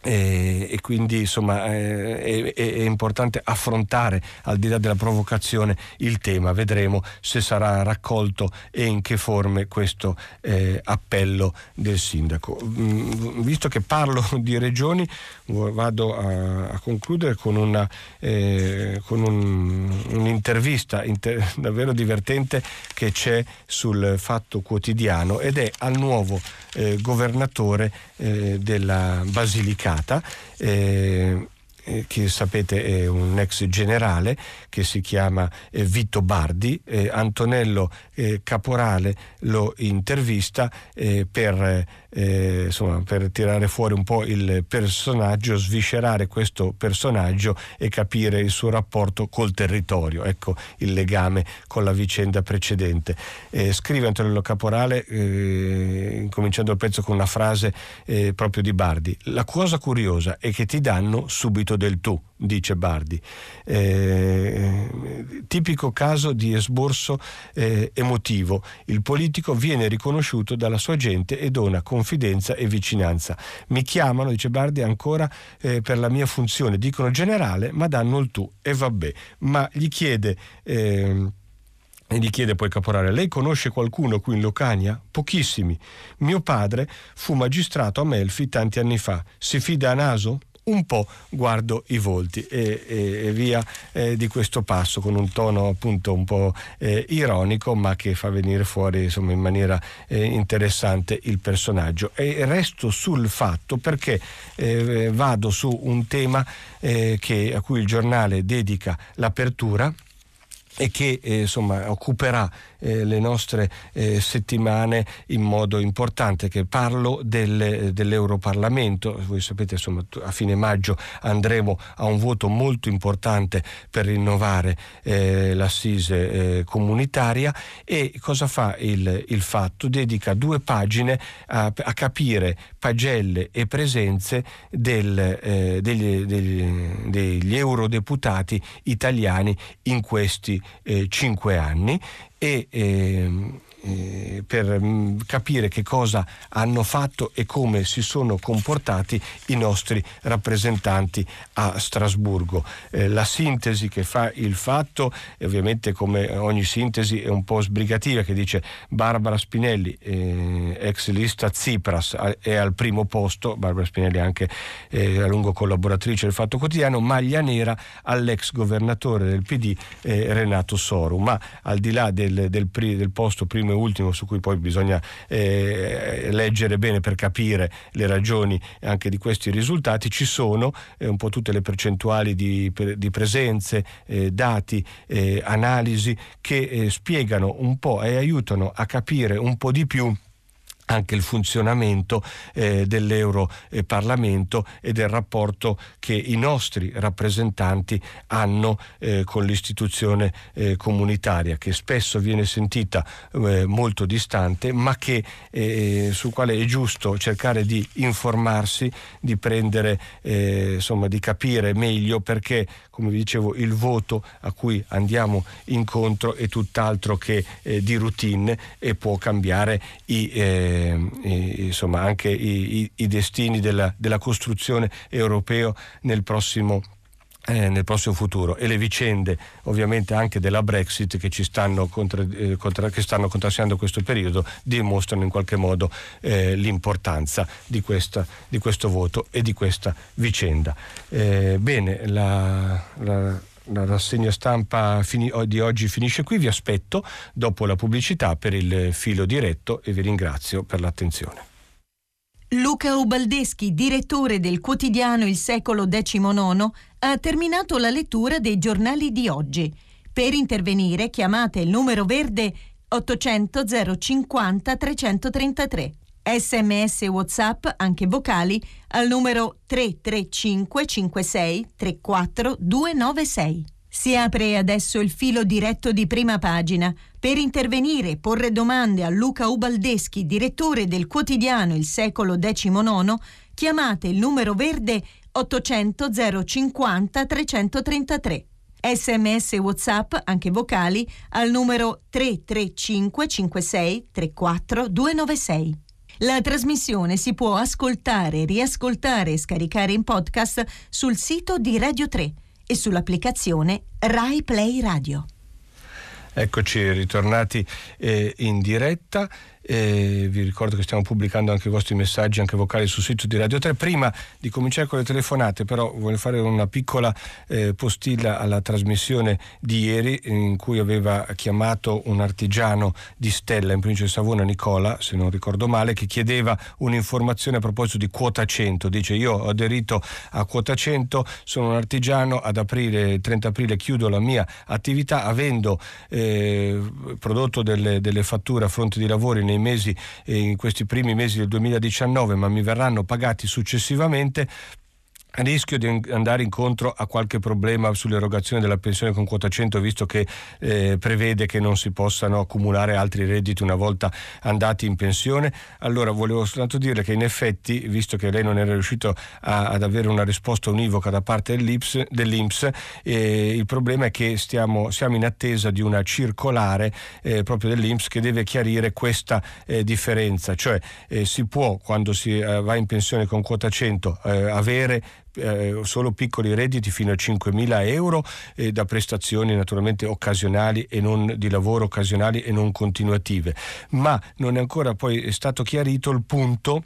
e, e, quindi insomma eh, è, è, importante affrontare al di là della provocazione il tema vedremo se sarà raccolto e in che forme questo eh, appello del sindaco mm, visto che parlo di regioni vado a, a concludere con, una, eh, con un, un'intervista inter- davvero divertente che c'è sul Fatto Quotidiano ed è al nuovo eh, governatore eh, della Basilicata. Eh, eh, che sapete è un ex generale che si chiama eh, Vito Bardi, eh, Antonello eh, Caporale lo intervista eh, per, eh, insomma, per tirare fuori un po' il personaggio, sviscerare questo personaggio e capire il suo rapporto col territorio, ecco il legame con la vicenda precedente. scrive Antonello Caporale, cominciando il pezzo con una frase proprio di Bardi, la cosa curiosa è che ti danno subito del tu, dice Bardi. Eh, tipico caso di esborso eh, emotivo. Il politico viene riconosciuto dalla sua gente e dona confidenza e vicinanza. Mi chiamano, dice Bardi, ancora eh, per la mia funzione. Dicono generale, ma danno il tu. E vabbè. Ma gli chiede... Eh, e gli chiede poi Caporale, lei conosce qualcuno qui in Locania? Pochissimi. Mio padre fu magistrato a Melfi tanti anni fa. Si fida a naso? Un po' guardo i volti e, e, e via eh, di questo passo con un tono appunto un po' eh, ironico ma che fa venire fuori insomma in maniera eh, interessante il personaggio. E resto sul fatto perché eh, vado su un tema eh, che, a cui il giornale dedica l'apertura e che eh, insomma, occuperà eh, le nostre eh, settimane in modo importante, che parlo del, dell'Europarlamento. Voi sapete, insomma, a fine maggio andremo a un voto molto importante per rinnovare eh, l'assise eh, comunitaria e cosa fa il, il, fatto? Dedica due pagine a, a capire pagelle e presenze del, eh, degli, degli, degli eurodeputati italiani in questi eh, cinque anni e ehm, eh, per mm, capire che cosa hanno fatto e come si sono comportati i nostri rappresentanti a Strasburgo. Eh, la sintesi che fa il fatto, e ovviamente come ogni sintesi è un po' sbrigativa, che dice Barbara Spinelli, eh, ex lista Tsipras, è al primo posto, Barbara Spinelli è anche eh, a lungo collaboratrice del Fatto Quotidiano, maglia nera all'ex governatore del PD eh, Renato Soru, ma al di là del, del, del posto primo e ultimo su cui poi bisogna eh, leggere bene per capire le ragioni anche di questi risultati, ci sono eh, un po' tutte le percentuali di, di presenze, eh, dati, eh, analisi che eh, spiegano un po' e aiutano a capire un po' di più anche il funzionamento eh, dell'Europarlamento e del rapporto che i nostri rappresentanti hanno eh, con l'istituzione eh, comunitaria, che spesso viene sentita eh, molto distante, ma che, eh, sul quale è giusto cercare di informarsi, di prendere, eh, insomma, di capire meglio perché come vi dicevo, il voto a cui andiamo incontro è tutt'altro che eh, di routine e può cambiare i, eh, i, insomma, anche i, i destini della, della, costruzione europea nel prossimo eh, nel prossimo futuro e le vicende ovviamente anche della Brexit che ci stanno, contra, eh, contra, che stanno contrastando questo periodo dimostrano in qualche modo eh, l'importanza di, questa, di, questo voto e di questa vicenda. Eh, bene, la, la la rassegna stampa di oggi finisce qui, vi aspetto dopo la pubblicità per il filo diretto e vi ringrazio per l'attenzione. Luca Ubaldeschi, direttore del quotidiano Il Secolo XIX, ha terminato la lettura dei giornali di oggi. Per intervenire chiamate il numero verde 800 050 333. Sms WhatsApp, anche vocali, al numero 335 56 34 296. Si apre adesso il filo diretto di prima pagina. Per intervenire e porre domande a Luca Ubaldeschi, direttore del quotidiano Il Secolo XIX, chiamate il numero verde 800 050 333. Sms WhatsApp, anche vocali, al numero 335 56 34 296. La trasmissione si può ascoltare, riascoltare e scaricare in podcast sul sito di Radio 3 e sull'applicazione Rai Play Radio. Eccoci ritornati eh, in diretta. Eh, vi ricordo che stiamo pubblicando anche i vostri messaggi, anche vocali sul sito di Radio 3. Prima di cominciare con le telefonate, però voglio fare una piccola eh, postilla alla trasmissione di ieri in cui aveva chiamato un artigiano di Stella in provincia di Savona, Nicola, se non ricordo male, che chiedeva un'informazione a proposito di quota 100. Dice io ho aderito a quota 100, sono un artigiano, ad aprile, 30 aprile chiudo la mia attività avendo eh, prodotto delle, delle fatture a fronte di lavori nei mesi, in questi primi mesi del 2019, ma mi verranno pagati successivamente rischio di andare incontro a qualche problema sull'erogazione della pensione con quota 100 visto che eh, prevede che non si possano accumulare altri redditi una volta andati in pensione. Allora volevo soltanto dire che in effetti visto che lei non era riuscito a, ad avere una risposta univoca da parte dell'Inps, dell'Inps eh, il problema è che stiamo, siamo in attesa di una circolare eh, proprio dell'Inps che deve chiarire questa eh, differenza. Cioè eh, si può quando si eh, va in pensione con quota 100 avere eh, solo piccoli redditi fino a 5.000 euro eh, da prestazioni naturalmente occasionali e non di lavoro occasionali e non continuative. Ma non è ancora poi stato chiarito il punto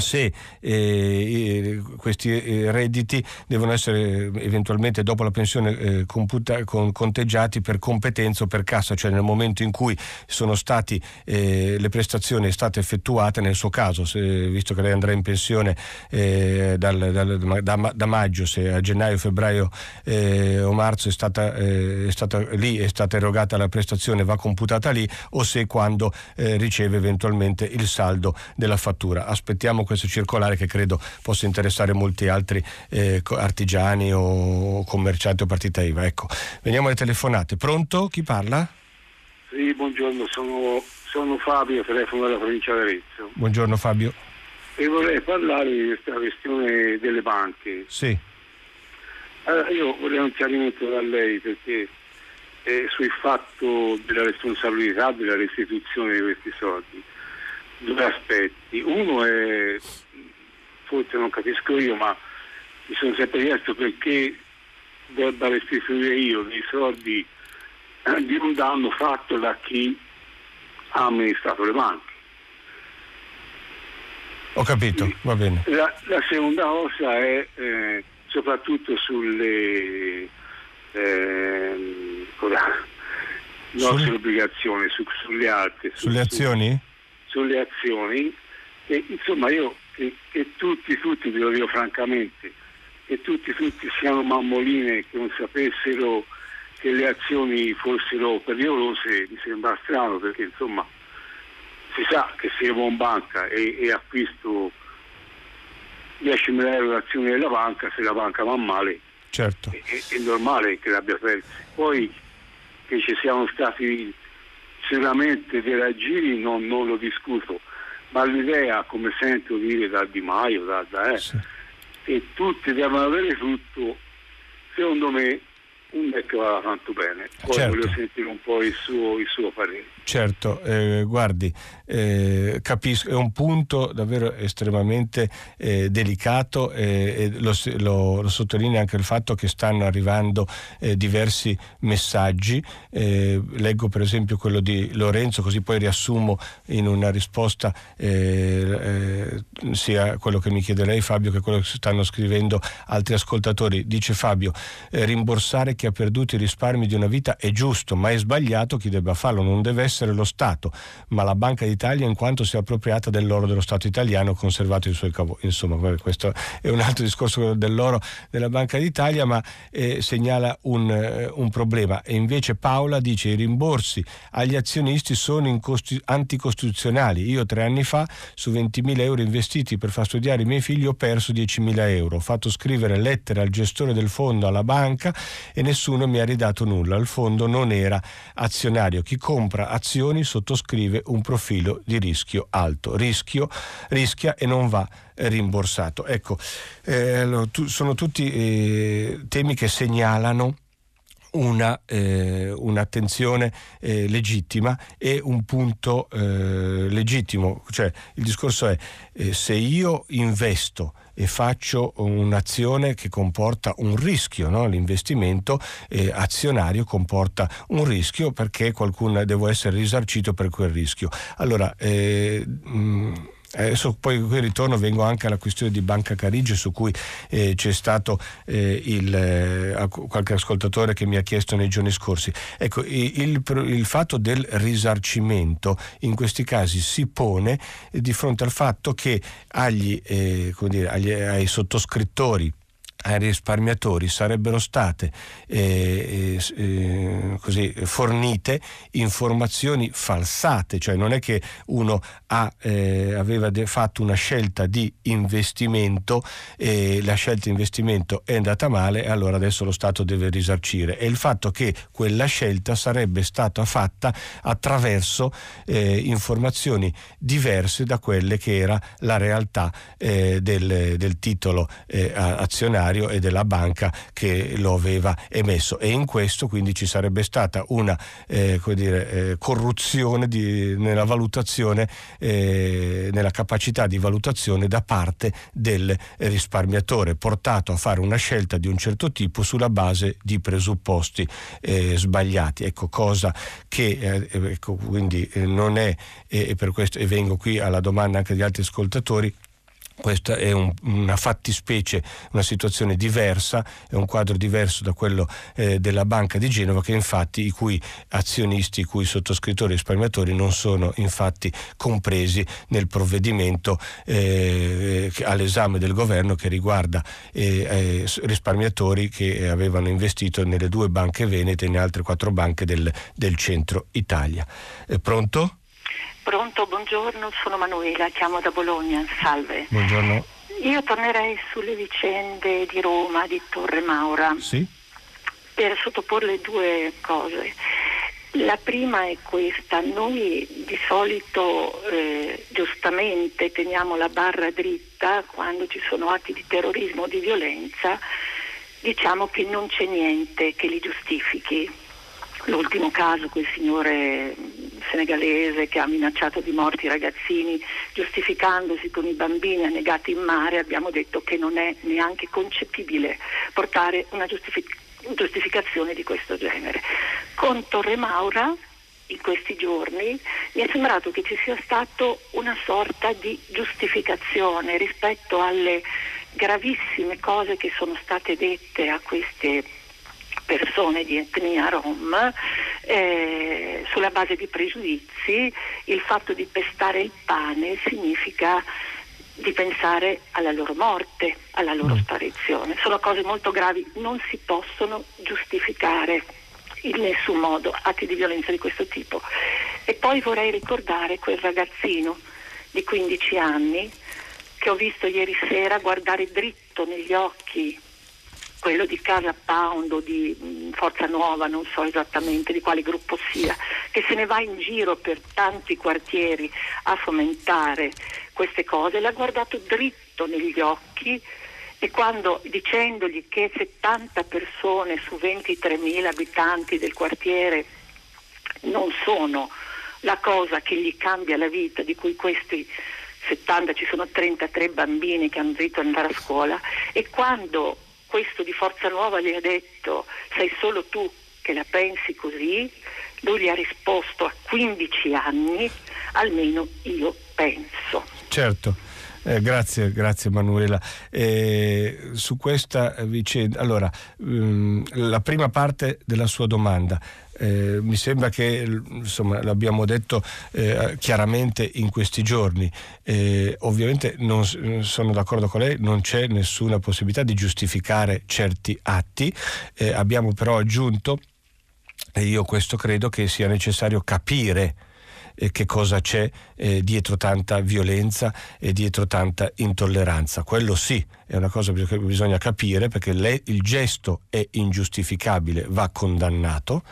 se eh, questi eh, redditi devono essere eventualmente dopo la pensione eh, computa, con, conteggiati per competenza o per cassa, cioè nel momento in cui sono stati eh, le prestazioni state effettuate, nel suo caso, se, visto che lei andrà in pensione eh, dal, dal, da, da, maggio, se a gennaio, febbraio eh, o marzo è stata, è stata, lì è stata erogata la prestazione, va computata lì, o se quando riceve eventualmente il saldo della fattura. Aspettiamo questo circolare che credo possa interessare molti altri eh, artigiani o commercianti o partita IVA. Ecco, veniamo alle telefonate. Pronto? Chi parla? Sì, buongiorno, sono, sono Fabio, telefono della provincia di Arezzo. Buongiorno Fabio. E vorrei parlare di questa questione delle banche. Sì. Allora, io vorrei un chiarimento da lei perché eh, sul fatto della responsabilità della restituzione di questi soldi due aspetti. Uno è, forse non capisco io, ma mi sono sempre chiesto perché debba restituire io dei soldi eh, di un danno fatto da chi ha amministrato le banche. Ho capito, va bene. La, la seconda cosa è eh, soprattutto sulle eh, nostre Sul... obbligazioni, su, sulle altre. Su, sulle azioni? Sulle azioni e insomma io che, che tutti, tutti, ve lo dico francamente, che tutti, tutti siano mammoline che non sapessero che le azioni fossero pericolose mi sembra strano perché insomma si sa che se io in banca e, e acquisto 10.000 euro di azioni della banca, se la banca va male certo. è, è, normale che l'abbia persa. Poi che ci siano stati sicuramente dei raggiri non, non, lo discuto, ma l'idea, come sento dire da Di Maio, da, da eh, sì. che tutti devono avere tutto, secondo me è che vada tanto bene. Poi certo. voglio sentire un po' il suo, il suo parere. Certo, eh, guardi, eh, capisco, è un punto davvero estremamente eh, delicato e lo, lo, lo, sottolinea anche il fatto che stanno arrivando eh, diversi messaggi. Eh, leggo per esempio quello di Lorenzo, così poi riassumo in una risposta eh, sia quello che mi chiede lei Fabio che quello che stanno scrivendo altri ascoltatori. Dice Fabio, rimborsare chi ha perduto i risparmi di una vita è giusto, ma è sbagliato chi debba farlo, non deve essere essere lo Stato, ma la Banca d'Italia in quanto si è appropriata dell'oro dello Stato italiano conservato i suoi cavoli. Insomma, questo è un altro discorso dell'oro della Banca d'Italia, ma eh, segnala un, eh, un, problema. E invece Paola dice i rimborsi agli azionisti sono incosti- anticostituzionali. Io tre anni fa su 20.000 euro investiti per far studiare i miei figli ho perso 10.000 euro. Ho fatto scrivere lettere al gestore del fondo, alla banca e nessuno mi ha ridato nulla. Il fondo non era azionario. Chi compra azioni azioni sottoscrive un profilo di rischio alto. Rischio, rischia e non va rimborsato. Ecco, eh, sono tutti eh, temi che segnalano una, eh, un'attenzione eh, legittima e un punto eh, legittimo. Cioè, il discorso è eh, se io investo e faccio un'azione che comporta un rischio, no? l'investimento eh, azionario comporta un rischio perché qualcuno devo essere risarcito per quel rischio. Allora, eh, mh, Adesso poi qui ritorno, vengo anche alla questione di Banca Carige su cui eh, c'è stato eh, il, eh, qualche ascoltatore che mi ha chiesto nei giorni scorsi. Ecco, il, il, fatto del risarcimento in questi casi si pone di fronte al fatto che agli, eh, dire, agli ai sottoscrittori ai risparmiatori sarebbero state eh, eh, così, fornite informazioni falsate, cioè non è che uno ha, eh, aveva de- fatto una scelta di investimento e la scelta di investimento è andata male e allora adesso lo Stato deve risarcire. È il fatto che quella scelta sarebbe stata fatta attraverso eh, informazioni diverse da quelle che era la realtà eh, del, del, titolo eh, azionario bancario e della banca che lo aveva emesso e in questo quindi ci sarebbe stata una eh, dire, eh, corruzione di, nella valutazione, eh, nella capacità di valutazione da parte del risparmiatore, portato a fare una scelta di un certo tipo sulla base di presupposti eh, sbagliati. Ecco, cosa che eh, ecco, quindi eh, non è, e per questo e vengo qui alla domanda anche di altri ascoltatori, questa è un, una fattispecie, una situazione diversa, è un quadro diverso da quello eh, della Banca di Genova che infatti i cui azionisti, i cui sottoscrittori e risparmiatori non sono infatti compresi nel provvedimento eh, all'esame del governo che riguarda eh, eh risparmiatori che avevano investito nelle due banche venete e in altre quattro banche del, del centro Italia. Pronto? Pronto, buongiorno, sono Manuela, chiamo da Bologna, salve. Buongiorno. Io tornerei sulle vicende di Roma, di Torre Maura, sì? per sottoporle due cose. La prima è questa, noi di solito eh, giustamente teniamo la barra dritta quando ci sono atti di terrorismo o di violenza, diciamo che non c'è niente che li giustifichi. L'ultimo caso, quel signore senegalese che ha minacciato di morti i ragazzini giustificandosi con i bambini annegati in mare, abbiamo detto che non è neanche concepibile portare una giustific- giustificazione di questo genere. Con Torre Maura in questi giorni mi è sembrato che ci sia stata una sorta di giustificazione rispetto alle gravissime cose che sono state dette a queste persone di etnia rom eh, sulla base di pregiudizi, il fatto di pestare il pane significa di pensare alla loro morte, alla loro mm. sparizione. Sono cose molto gravi, non si possono giustificare in nessun modo atti di violenza di questo tipo. E poi vorrei ricordare quel ragazzino di 15 anni che ho visto ieri sera guardare dritto negli occhi quello di Casa Pound o di mm, Forza Nuova, non so esattamente di quale gruppo sia, che se ne va in giro per tanti quartieri a fomentare queste cose, l'ha guardato dritto negli occhi e quando dicendogli che 70 persone su 23.000 abitanti del quartiere non sono la cosa che gli cambia la vita, di cui questi 70 ci sono 33 bambini che hanno diritto ad andare a scuola e quando questo di Forza Nuova gli ha detto sei solo tu che la pensi così, lui gli ha risposto a 15 anni, almeno io penso. Certo. Eh, grazie, grazie Manuela. Eh, su questa vicenda, allora, mh, mm, la prima parte della sua domanda, eh, mi sembra che insomma, l'abbiamo detto eh, chiaramente in questi giorni. Eh, ovviamente non sono d'accordo con lei, non c'è nessuna possibilità di giustificare certi atti. Eh, abbiamo però aggiunto, e io questo credo che sia necessario capire eh, che cosa c'è eh, dietro tanta violenza e dietro tanta intolleranza. Quello sì, è una cosa che bisogna capire perché le, il gesto è ingiustificabile, va condannato,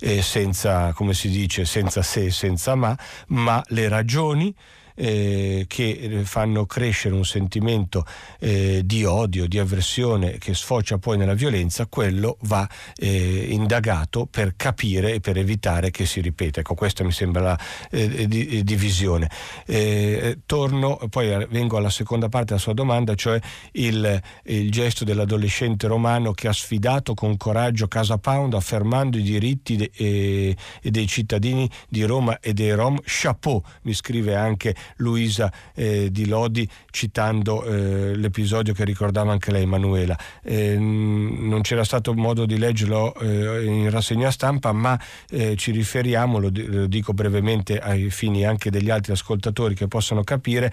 eh, senza, come si dice, senza se, senza ma, ma le ragioni eh, che fanno crescere un sentimento eh, di odio, di avversione che sfocia poi nella violenza, quello va eh, indagato per capire e per evitare che si ripeta. Ecco, questa mi sembra la eh, di, divisione. Eh, torno, poi vengo alla seconda parte della sua domanda, cioè il, il gesto dell'adolescente romano che ha sfidato con coraggio Casa Pound affermando i diritti de, dei cittadini di Roma e dei Rom. Chapeau, mi scrive anche Luisa eh, Di Lodi citando eh, l'episodio che ricordava anche lei Emanuela. Eh, non c'era stato modo di leggerlo eh, in rassegna stampa, ma eh, ci riferiamo, lo dico brevemente ai fini anche degli altri ascoltatori che possano capire,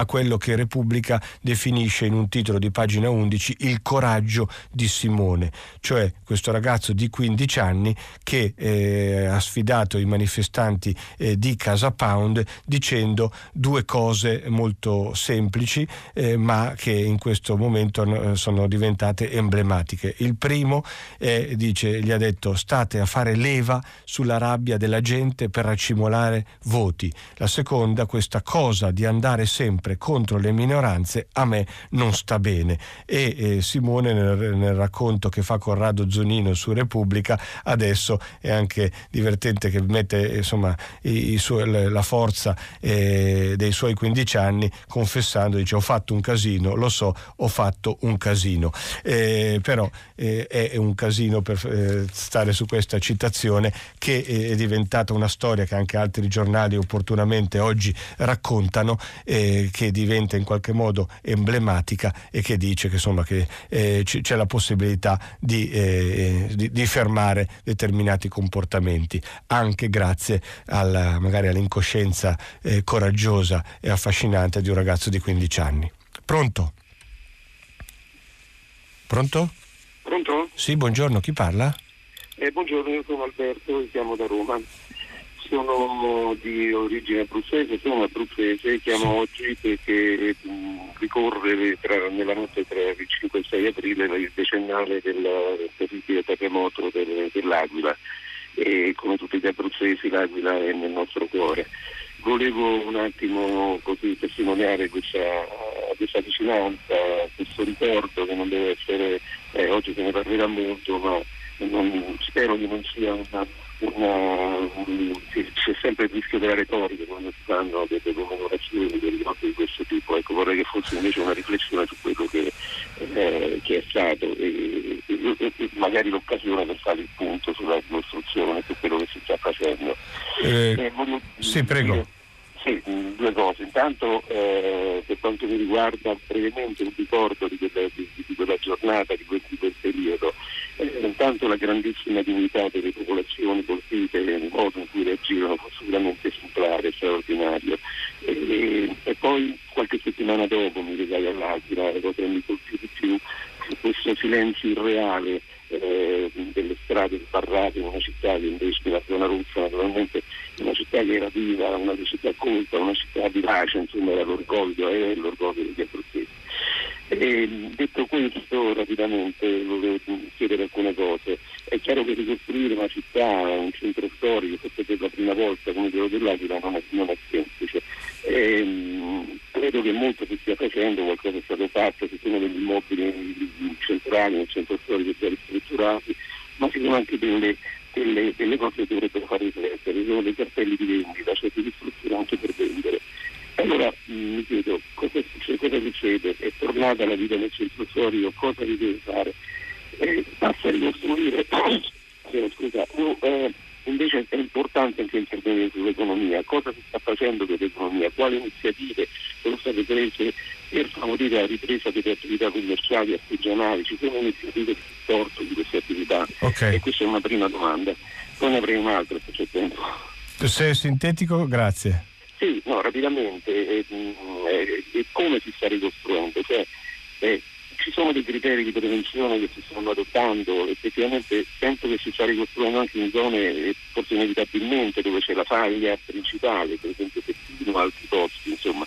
a quello che Repubblica definisce in un titolo di pagina 11 il coraggio di Simone, cioè questo ragazzo di 15 anni che eh, ha sfidato i manifestanti eh, di Casa Pound dicendo due cose molto semplici eh, ma che in questo momento sono diventate emblematiche. Il primo è, dice, gli ha detto state a fare leva sulla rabbia della gente per raccimolare voti. La seconda, questa cosa di andare sempre sempre contro le minoranze a me non sta bene. E eh, Simone nel, nel, racconto che fa Corrado Zonino su Repubblica adesso è anche divertente che mette insomma, i, i su, la forza eh, dei suoi 15 anni confessando, dice ho fatto un casino, lo so, ho fatto un casino. Eh, però eh, è un casino per eh, stare su questa citazione che è diventata una storia che anche altri giornali opportunamente oggi raccontano eh, che diventa in qualche modo emblematica e che dice che, insomma, che eh, c- c'è la possibilità di, eh, di, di, fermare determinati comportamenti, anche grazie alla, magari all'incoscienza eh, coraggiosa e affascinante di un ragazzo di 15 anni. Pronto? Pronto? Pronto? Sì, buongiorno, chi parla? Eh, buongiorno, io sono Alberto, chiamo da Roma sono di origine abruzzese, sono abruzzese, chiamo oggi perché mh, mm, ricorre tra, nella notte tra il 5 e il 6 aprile il decennale del terribile terremoto del, dell'Aquila e come tutti gli abruzzesi l'Aquila è nel nostro cuore. Volevo un attimo così testimoniare questa, questa vicinanza, questo ricordo che non deve essere, eh, oggi se ne parlerà molto, ma non, spero che non sia una una, c'è sempre il rischio della retorica quando si fanno delle commemorazioni delle note di questo tipo. Ecco, vorrei che fosse invece una riflessione su quello che, eh, che è stato e, e, e, magari l'occasione per fare il punto sulla ricostruzione su quello che si sta facendo. Eh, eh, sì, prego. Dire, sì, due cose. Intanto eh, per quanto mi riguarda brevemente un ricordo di quella, di, di quella giornata, di quel, di quel periodo. Eh, intanto la grandissima dignità delle popolazioni colpite e il modo in cui reagirono fu sicuramente esemplare, straordinario. E, e, poi qualche settimana dopo mi regai all'Aquila, la cosa mi colpì di più fu questo silenzio irreale eh, delle strade sbarrate in una città che invece della zona russa naturalmente una città che era viva, una città colta, una città vivace, insomma era l'orgoglio, è l'orgoglio degli abruzzesi. E, detto questo, rapidamente volevo chiedere alcune cose. È chiaro che ricostruire una città, un centro storico, forse per la prima volta come quello dell'Aquila, non è, non è semplice. E, credo che molto si stia facendo, qualcosa è stato fatto, ci sono degli immobili centrali nel centro storico già ristrutturati, ma ci sono anche delle delle, delle cose che dovrebbero fare riflettere, sono dei cartelli di vendita, cioè di distruzione anche per vendere. Allora mm, mi chiedo cosa succede, cosa succede? È tornata la vita nel centro storico, cosa si deve fare? Eh, basta ricostruire, scusa, o, eh, invece è importante anche intervenire sull'economia, cosa si sta facendo per l'economia, quali iniziative sono state prese per favorire la ripresa delle attività commerciali e artigianali, ci sono iniziative di supporto di queste attività okay. e questa è una prima domanda. Poi ne avrei un'altra se c'è tempo. Se è sintetico, grazie. Sì, no, rapidamente, e, e, e come si sta ricostruendo? Cioè, eh, ci sono dei criteri di prevenzione che si stanno adottando, effettivamente penso che si sta ricostruendo anche in zone forse inevitabilmente dove c'è la faglia principale, per esempio Pettino altri posti, insomma.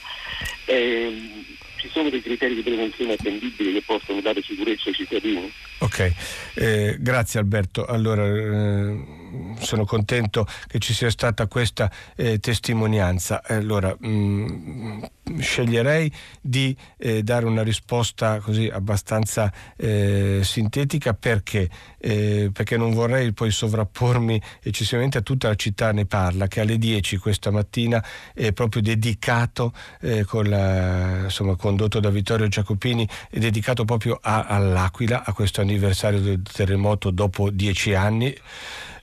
Eh, ci sono dei criteri di prevenzione attendibili che possono dare sicurezza ai cittadini? Ok, eh, grazie Alberto. Allora, eh sono contento che ci sia stata questa eh, testimonianza. Allora, mh, mm, sceglierei di eh, dare una risposta così abbastanza eh, sintetica perché? Eh, perché non vorrei poi sovrappormi eccessivamente a tutta la città ne parla che alle 10 questa mattina è proprio dedicato eh, con la, insomma, condotto da Vittorio Giacopini è dedicato proprio a, all'Aquila a questo anniversario del terremoto dopo dieci anni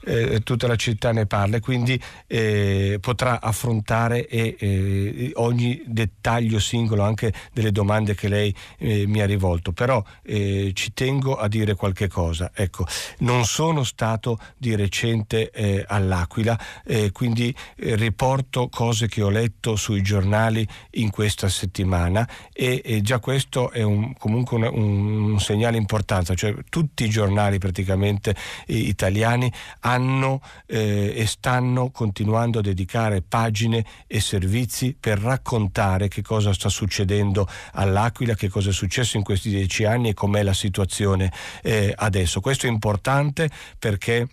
eh, tutta la città ne parla e quindi eh, potrà affrontare eh, ogni dettaglio singolo anche delle domande che lei eh, mi ha rivolto. Però eh, ci tengo a dire qualche cosa. Ecco, non sono stato di recente eh, all'Aquila, quindi riporto cose che ho letto sui giornali in questa settimana e, e già questo è un, comunque un, un, segnale importante, cioè tutti i giornali praticamente italiani hanno eh, e stanno continuando a dedicare pagine e servizi per raccontare che cosa sta succedendo all'Aquila, che cosa è successo in questi dieci anni e com'è la situazione eh, adesso. Questo è importante perché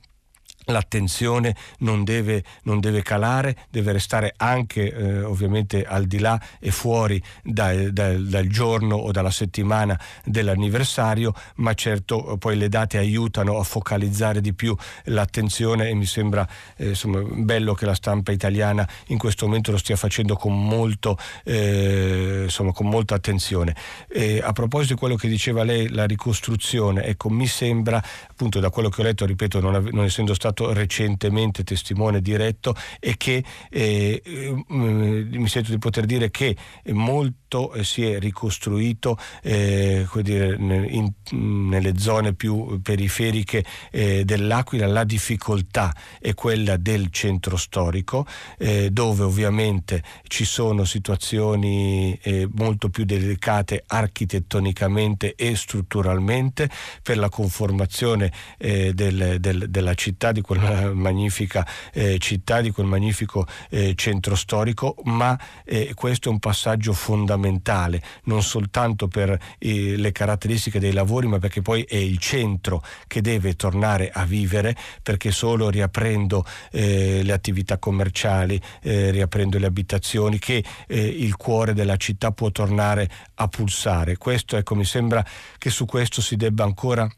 l'attenzione non deve, non deve, calare, deve restare anche eh, ovviamente al di là e fuori da, da, dal giorno o dalla settimana dell'anniversario, ma certo eh, poi le date aiutano a focalizzare di più l'attenzione e mi sembra eh, insomma, bello che la stampa italiana in questo momento lo stia facendo con, molto, eh, insomma, con molta attenzione. E a proposito di quello che diceva lei, la ricostruzione, ecco, mi sembra appunto da quello che ho letto, ripeto, non, non essendo stato stato recentemente testimone diretto e che eh, eh, mi sento di poter dire che molto eh, si è ricostruito eh, dire, in, nelle zone più periferiche eh, dell'Aquila. La difficoltà è quella del centro storico, eh, dove ovviamente ci sono situazioni molto più delicate architettonicamente e strutturalmente per la conformazione del, del, della città, di quella magnifica eh, città, di quel magnifico eh, centro storico, ma eh, questo è un passaggio fondamentale, non soltanto per eh, le caratteristiche dei lavori, ma perché poi è il centro che deve tornare a vivere, perché solo riaprendo eh, le attività commerciali, eh, riaprendo le abitazioni, che il cuore della città può tornare a pulsare. Questo, ecco, mi sembra che su questo si debba ancora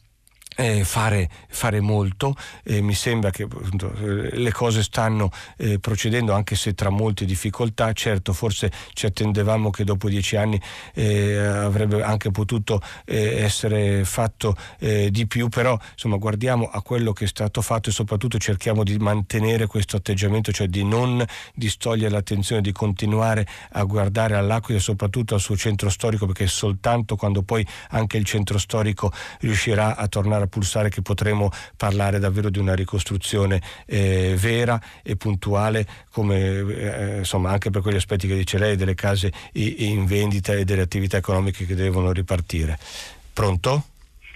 eh, fare, fare, molto, eh, mi sembra che appunto, eh, le cose stanno eh, procedendo anche se tra molte difficoltà, certo forse ci attendevamo che dopo dieci anni eh, avrebbe anche potuto eh, essere fatto di più, però insomma guardiamo a quello che è stato fatto e soprattutto cerchiamo di mantenere questo atteggiamento, cioè di non distogliere l'attenzione, di continuare a guardare all'Aquila e soprattutto al suo centro storico perché soltanto quando poi anche il centro storico riuscirà a tornare a pulsare che potremo parlare davvero di una ricostruzione eh, vera e puntuale come eh, insomma anche per quegli aspetti che dice lei delle case in vendita e delle attività economiche che devono ripartire. Pronto?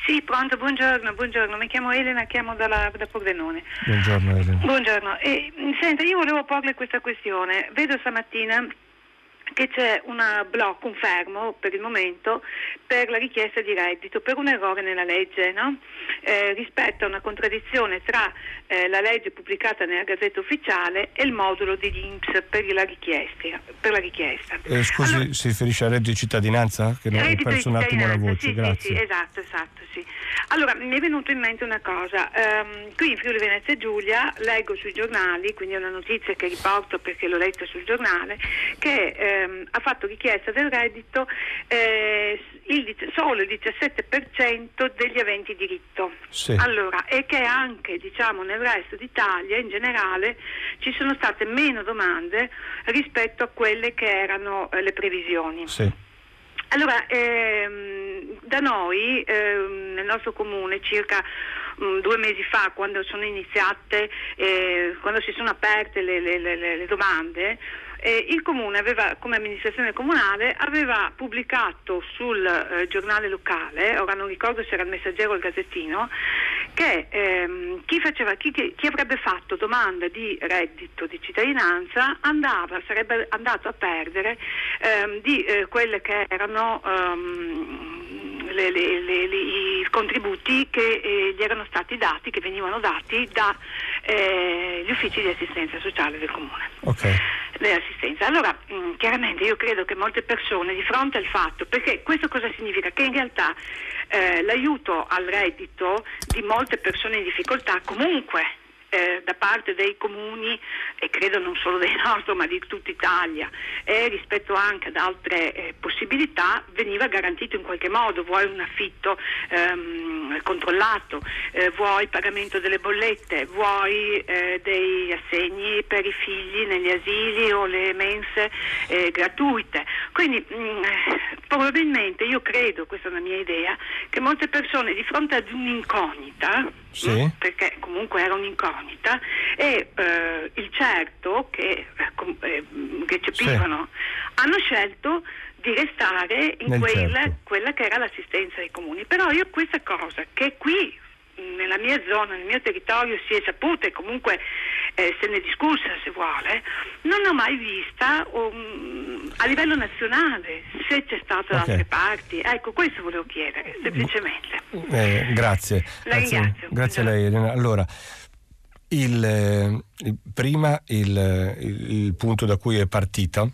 Sì, pronto, buongiorno, buongiorno, mi chiamo Elena, chiamo dalla, da Pordenone. Buongiorno Elena. Buongiorno, e, senta, io volevo porle questa questione. Vedo stamattina che c'è un blocco, un fermo per il momento per la richiesta di reddito per un errore nella legge no? eh, rispetto a una contraddizione tra eh, la legge pubblicata nella Gazzetta Ufficiale e il modulo di INPS per la richiesta. Per la richiesta. Eh, scusi, allora, si riferisce al reddito di cittadinanza? Che non ho perso un attimo la voce, sì, grazie. Sì, sì, esatto, esatto. Sì. Allora, mi è venuto in mente una cosa. Um, qui in Friuli Venezia Giulia leggo sui giornali, quindi è una notizia che riporto perché l'ho letta sul giornale, che ehm, ha fatto richiesta del reddito eh, il, solo il 17% degli aventi diritto. Sì. Allora, e che anche diciamo, nel resto d'Italia in generale ci sono state meno domande rispetto a quelle che erano eh, le previsioni. Sì. Allora, ehm, da noi, ehm, nel nostro comune, circa mh, mm, due mesi fa, quando sono iniziate, eh, quando si sono aperte le, le, le, le domande, eh, il comune aveva, come amministrazione comunale, aveva pubblicato sul eh, giornale locale, ora non ricordo se era il messaggero o il gazzettino, che ehm, chi, faceva, chi, chi, avrebbe fatto domanda di reddito di cittadinanza andava, sarebbe andato a perdere ehm, di eh, quelle che erano ehm, le, le, i contributi che eh, gli erano stati dati, che venivano dati da eh, uffici di assistenza sociale del comune. Okay. Allora, mh, mm, chiaramente io credo che molte persone di fronte al fatto, perché questo cosa significa? Che in realtà eh, l'aiuto al reddito di molte persone in difficoltà comunque eh, da parte dei comuni e credo non solo dei nostri ma di tutta Italia e rispetto anche ad altre eh, possibilità veniva garantito in qualche modo, vuoi un affitto ehm, controllato, eh, vuoi pagamento delle bollette, vuoi eh, dei assegni per i figli negli asili o le mense eh, gratuite. Quindi mh, mm, probabilmente io credo, questa è una mia idea, che molte persone di fronte ad un'incognita, sì. mh, perché comunque era un'incognita, incognita e eh, il certo che eh, recepivano sì. hanno scelto di restare in quella, certo. quella che era l'assistenza ai comuni. Però io questa cosa che qui nella mia zona, nel mio territorio si è saputa e comunque eh, se ne è discussa se vuole, non l'ho mai vista um, a livello nazionale, se c'è stato okay. da altre parti. Ecco, questo volevo chiedere, semplicemente. Eh, grazie. La grazie, grazie a lei Elena. Allora, il, eh, prima il, il, punto da cui è partita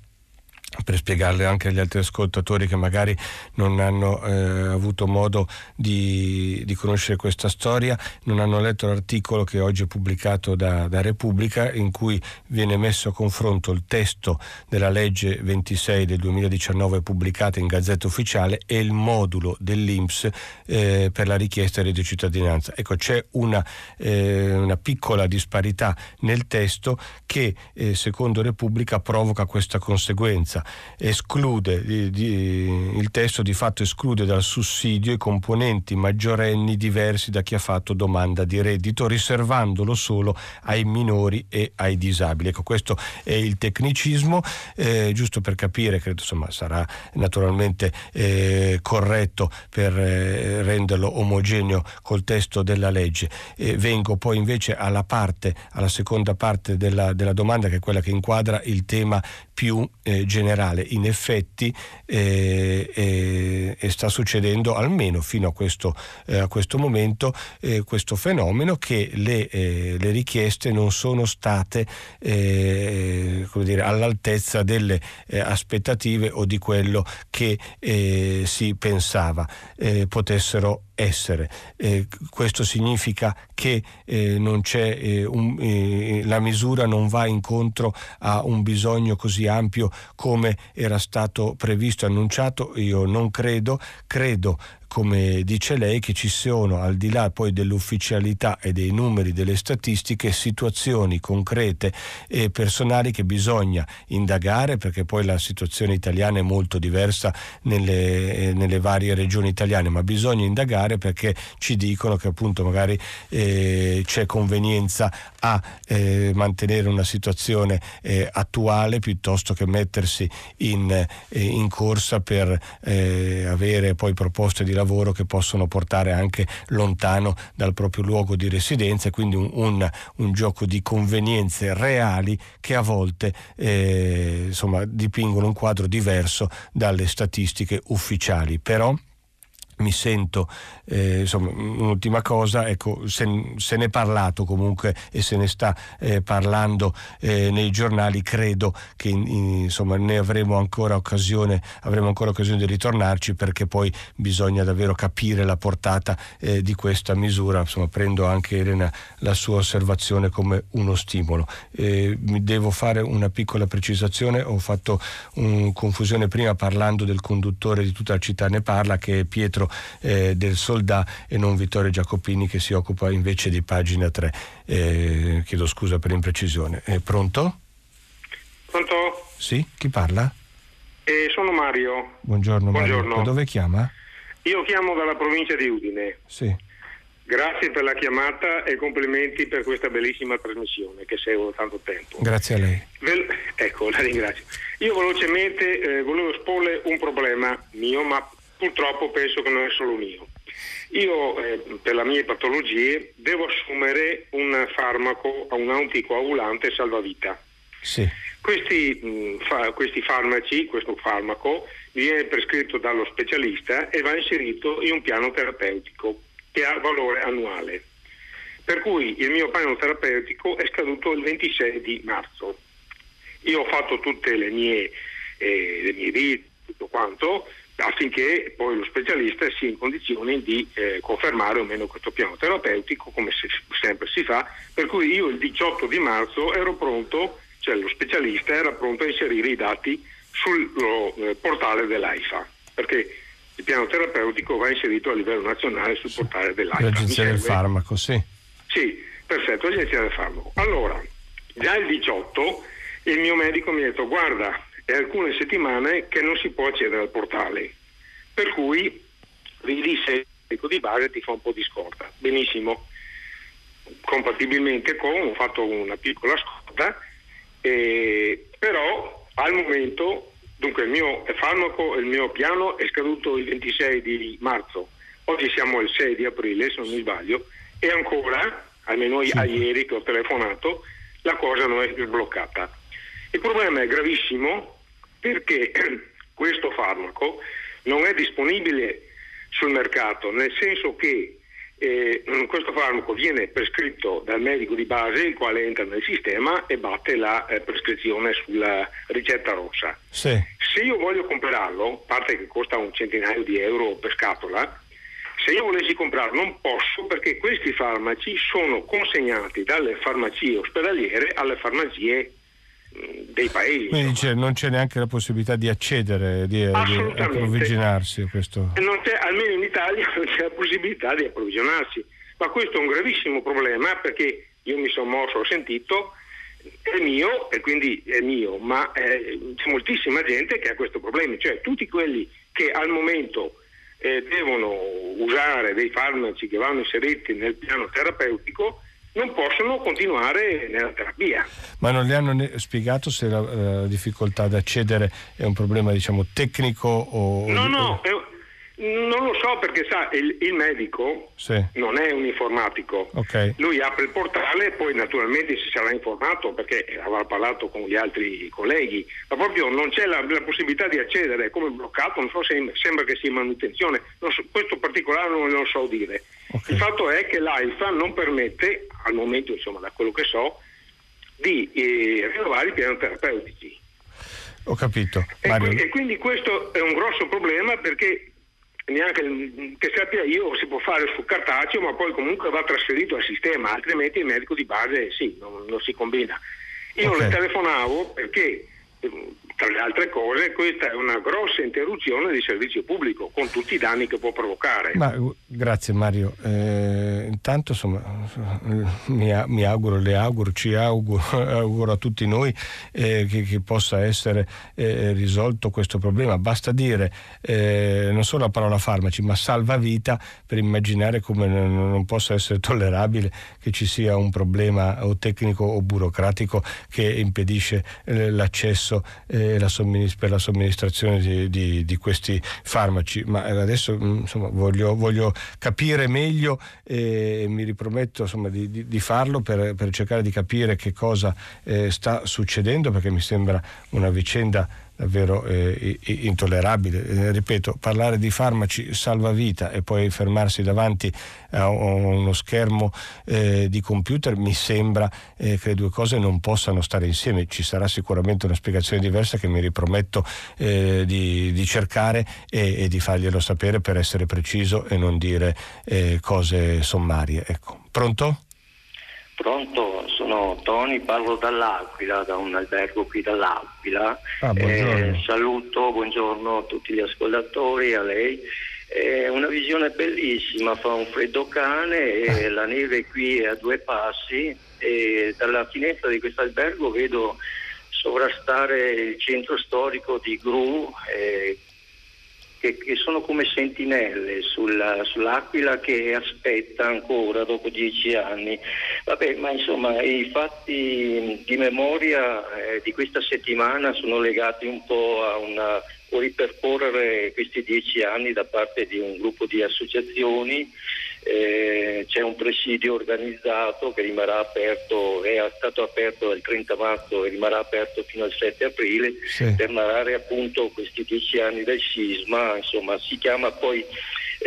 per spiegarle anche agli altri ascoltatori che magari non hanno eh, avuto modo di, di, conoscere questa storia, non hanno letto l'articolo che oggi è pubblicato da, da, Repubblica in cui viene messo a confronto il testo della legge 26 del 2019 pubblicata in Gazzetta Ufficiale e il modulo dell'Inps eh, per la richiesta di cittadinanza. Ecco, c'è una, eh, una, piccola disparità nel testo che eh, secondo Repubblica provoca questa conseguenza sentenza esclude, di, di, il testo di fatto esclude dal sussidio i componenti maggiorenni diversi da chi ha fatto domanda di reddito, riservandolo solo ai minori e ai disabili. Ecco, questo è il tecnicismo, eh, giusto per capire, credo insomma sarà naturalmente eh, corretto per eh, renderlo omogeneo col testo della legge. vengo poi invece alla parte, alla seconda parte della, della domanda, che è quella che inquadra il tema più eh, generale. In effetti eh, eh, sta succedendo almeno fino a questo, eh, a questo momento eh, questo fenomeno che le, le, richieste non sono state dire, all'altezza delle aspettative o di quello che si pensava potessero essere. Eh, questo significa che eh, eh, un, eh, la misura non va incontro a un bisogno così ampio come era stato previsto e annunciato? Io non credo, credo come dice lei, che ci sono, al di là poi dell'ufficialità e dei numeri delle statistiche, situazioni concrete e personali che bisogna indagare, perché poi la situazione italiana è molto diversa nelle, nelle varie regioni italiane, ma bisogna indagare perché ci dicono che appunto magari eh, c'è convenienza a eh, mantenere una situazione eh, attuale piuttosto che mettersi in, eh, in corsa per eh, avere poi proposte di lavoro che possono portare anche lontano dal proprio luogo di residenza, quindi un, un, un gioco di convenienze reali che a volte eh, insomma, dipingono un quadro diverso dalle statistiche ufficiali. Però mi sento, eh, insomma, un'ultima cosa, ecco, se, se, ne è parlato comunque e se ne sta eh, parlando eh, nei giornali, credo che in, insomma, ne avremo ancora occasione, avremo ancora occasione di ritornarci perché poi bisogna davvero capire la portata eh, di questa misura, insomma, prendo anche Elena la sua osservazione come uno stimolo. Eh, mi devo fare una piccola precisazione, ho fatto un, confusione prima parlando del conduttore di tutta la città ne parla che è Pietro eh, del Soldà e non Vittorio Giacopini che si occupa invece di pagina 3. Eh, chiedo scusa per l'imprecisione. È pronto? Pronto? Sì, chi parla? Eh, sono Mario. Buongiorno, Buongiorno. Mario. Da dove chiama? Io chiamo dalla provincia di Udine. Sì. Grazie per la chiamata e complimenti per questa bellissima trasmissione che seguo da tanto tempo. Grazie a lei. Vel- ecco, la ringrazio. Io velocemente eh, volevo esporle un problema mio, ma purtroppo penso che non è solo mio. Io eh, per le mie patologie devo assumere un farmaco, un anticoagulante salvavita. Sì. Questi, mh, fa, questi farmaci, questo farmaco viene prescritto dallo specialista e va inserito in un piano terapeutico che ha valore annuale. Per cui il mio piano terapeutico è scaduto il 26 di marzo. Io ho fatto tutte le mie, eh, le mie visite, tutto quanto, affinché poi lo specialista sia in condizioni di eh, confermare o meno questo piano terapeutico, come se, sempre si fa. Per cui io il 18 di marzo ero pronto, cioè lo specialista era pronto a inserire i dati sul lo, eh, portale dell'AIFA, perché il piano terapeutico va inserito a livello nazionale sul sì. portale dell'AIFA. L'agenzia del farmaco, sì. Sì, perfetto, l'agenzia del farmaco. Allora, già il 18 il mio medico mi ha detto guarda, è alcune settimane che non si può accedere al portale, per cui vedi se il di base ti fa un po' di scorta. Benissimo, compatibilmente con ho fatto una piccola scorta, eh, però al momento Dunque il mio farmaco, il mio piano è scaduto il 26 di marzo, oggi siamo il 6 di aprile se non mi sbaglio e ancora, almeno a ieri che ho telefonato, la cosa non è bloccata. Il problema è gravissimo perché questo farmaco non è disponibile sul mercato, nel senso che eh, questo farmaco viene prescritto dal medico di base, il quale entra nel sistema e batte la eh, prescrizione sulla ricetta rossa. Sì. Se io voglio comprarlo, a parte che costa un centinaio di euro per scatola, se io volessi comprarlo non posso perché questi farmaci sono consegnati dalle farmacie ospedaliere alle farmacie dei paesi. Quindi dice, non c'è neanche la possibilità di accedere, di, di approvvigionarsi a questo. almeno in Italia non c'è la possibilità di approvvigionarsi, ma questo è un gravissimo problema perché io mi sono mosso, ho sentito, è mio e quindi è mio, ma eh, c'è moltissima gente che ha questo problema, cioè tutti quelli che al momento eh, devono usare dei farmaci che vanno inseriti nel piano terapeutico non possono continuare nella terapia. Ma non le hanno spiegato se la, la difficoltà ad accedere è un problema diciamo, tecnico o... No, no, è, non lo so perché sa, il, il medico sì. non è un informatico. Okay. Lui apre il portale e poi naturalmente si sarà informato perché avrà parlato con gli altri colleghi, ma proprio non c'è la, la possibilità di accedere, è come bloccato, non so se sembra che sia in manutenzione, so, questo particolare non lo so dire. Okay. Il fatto è che l'AIFA non permette, al momento insomma da quello che so, di eh, rinnovare i piani terapeutici. Ho capito. E, e, quindi questo è un grosso problema perché neanche che sappia io si può fare su cartaceo ma poi comunque va trasferito al sistema altrimenti il medico di base sì non, non si combina io okay. le telefonavo perché tra le altre cose, questa è una grossa interruzione di servizio pubblico con tutti i danni che può provocare. Ma, grazie Mario. Eh, intanto insomma, mi, mi, auguro, le auguro, ci auguro, auguro a tutti noi eh, che, che, possa essere eh, risolto questo problema. Basta dire eh, non solo la parola farmaci, ma salva vita per immaginare come non, non possa essere tollerabile che ci sia un problema o tecnico o burocratico che impedisce eh, l'accesso eh, la somministra- per la somministrazione di, di, di, questi farmaci, ma adesso mm, insomma, voglio, voglio, capire meglio e mi riprometto insomma, di, di, farlo per, per, cercare di capire che cosa eh, sta succedendo perché mi sembra una vicenda davvero eh, intollerabile. Eh, ripeto, parlare di farmaci salvavita e poi fermarsi davanti a uno schermo eh, di computer mi sembra eh, che le due cose non possano stare insieme. Ci sarà sicuramente una spiegazione diversa che mi riprometto eh, di, di, cercare e, e, di farglielo sapere per essere preciso e non dire eh, cose sommarie. Ecco. Pronto? Pronto, sono Tony, parlo dall'Aquila, da un albergo qui dall'Aquila. Ah, eh, saluto, buongiorno a tutti gli ascoltatori, a lei. È una visione bellissima, fa un freddo cane e ah. la neve qui è a due passi e dalla finestra di questo albergo vedo sovrastare il centro storico di Gru eh, che, che sono come sentinelle sulla, sull'Aquila che aspetta ancora dopo dieci anni. Vabbè, ma insomma i fatti di memoria eh, di questa settimana sono legati un po' a una ripercorrere questi dieci anni da parte di un gruppo di associazioni eh, c'è un presidio organizzato che rimarrà aperto, è stato aperto il 30 marzo e rimarrà aperto fino al 7 aprile sì. per narrare appunto questi dieci anni del sisma, insomma si chiama poi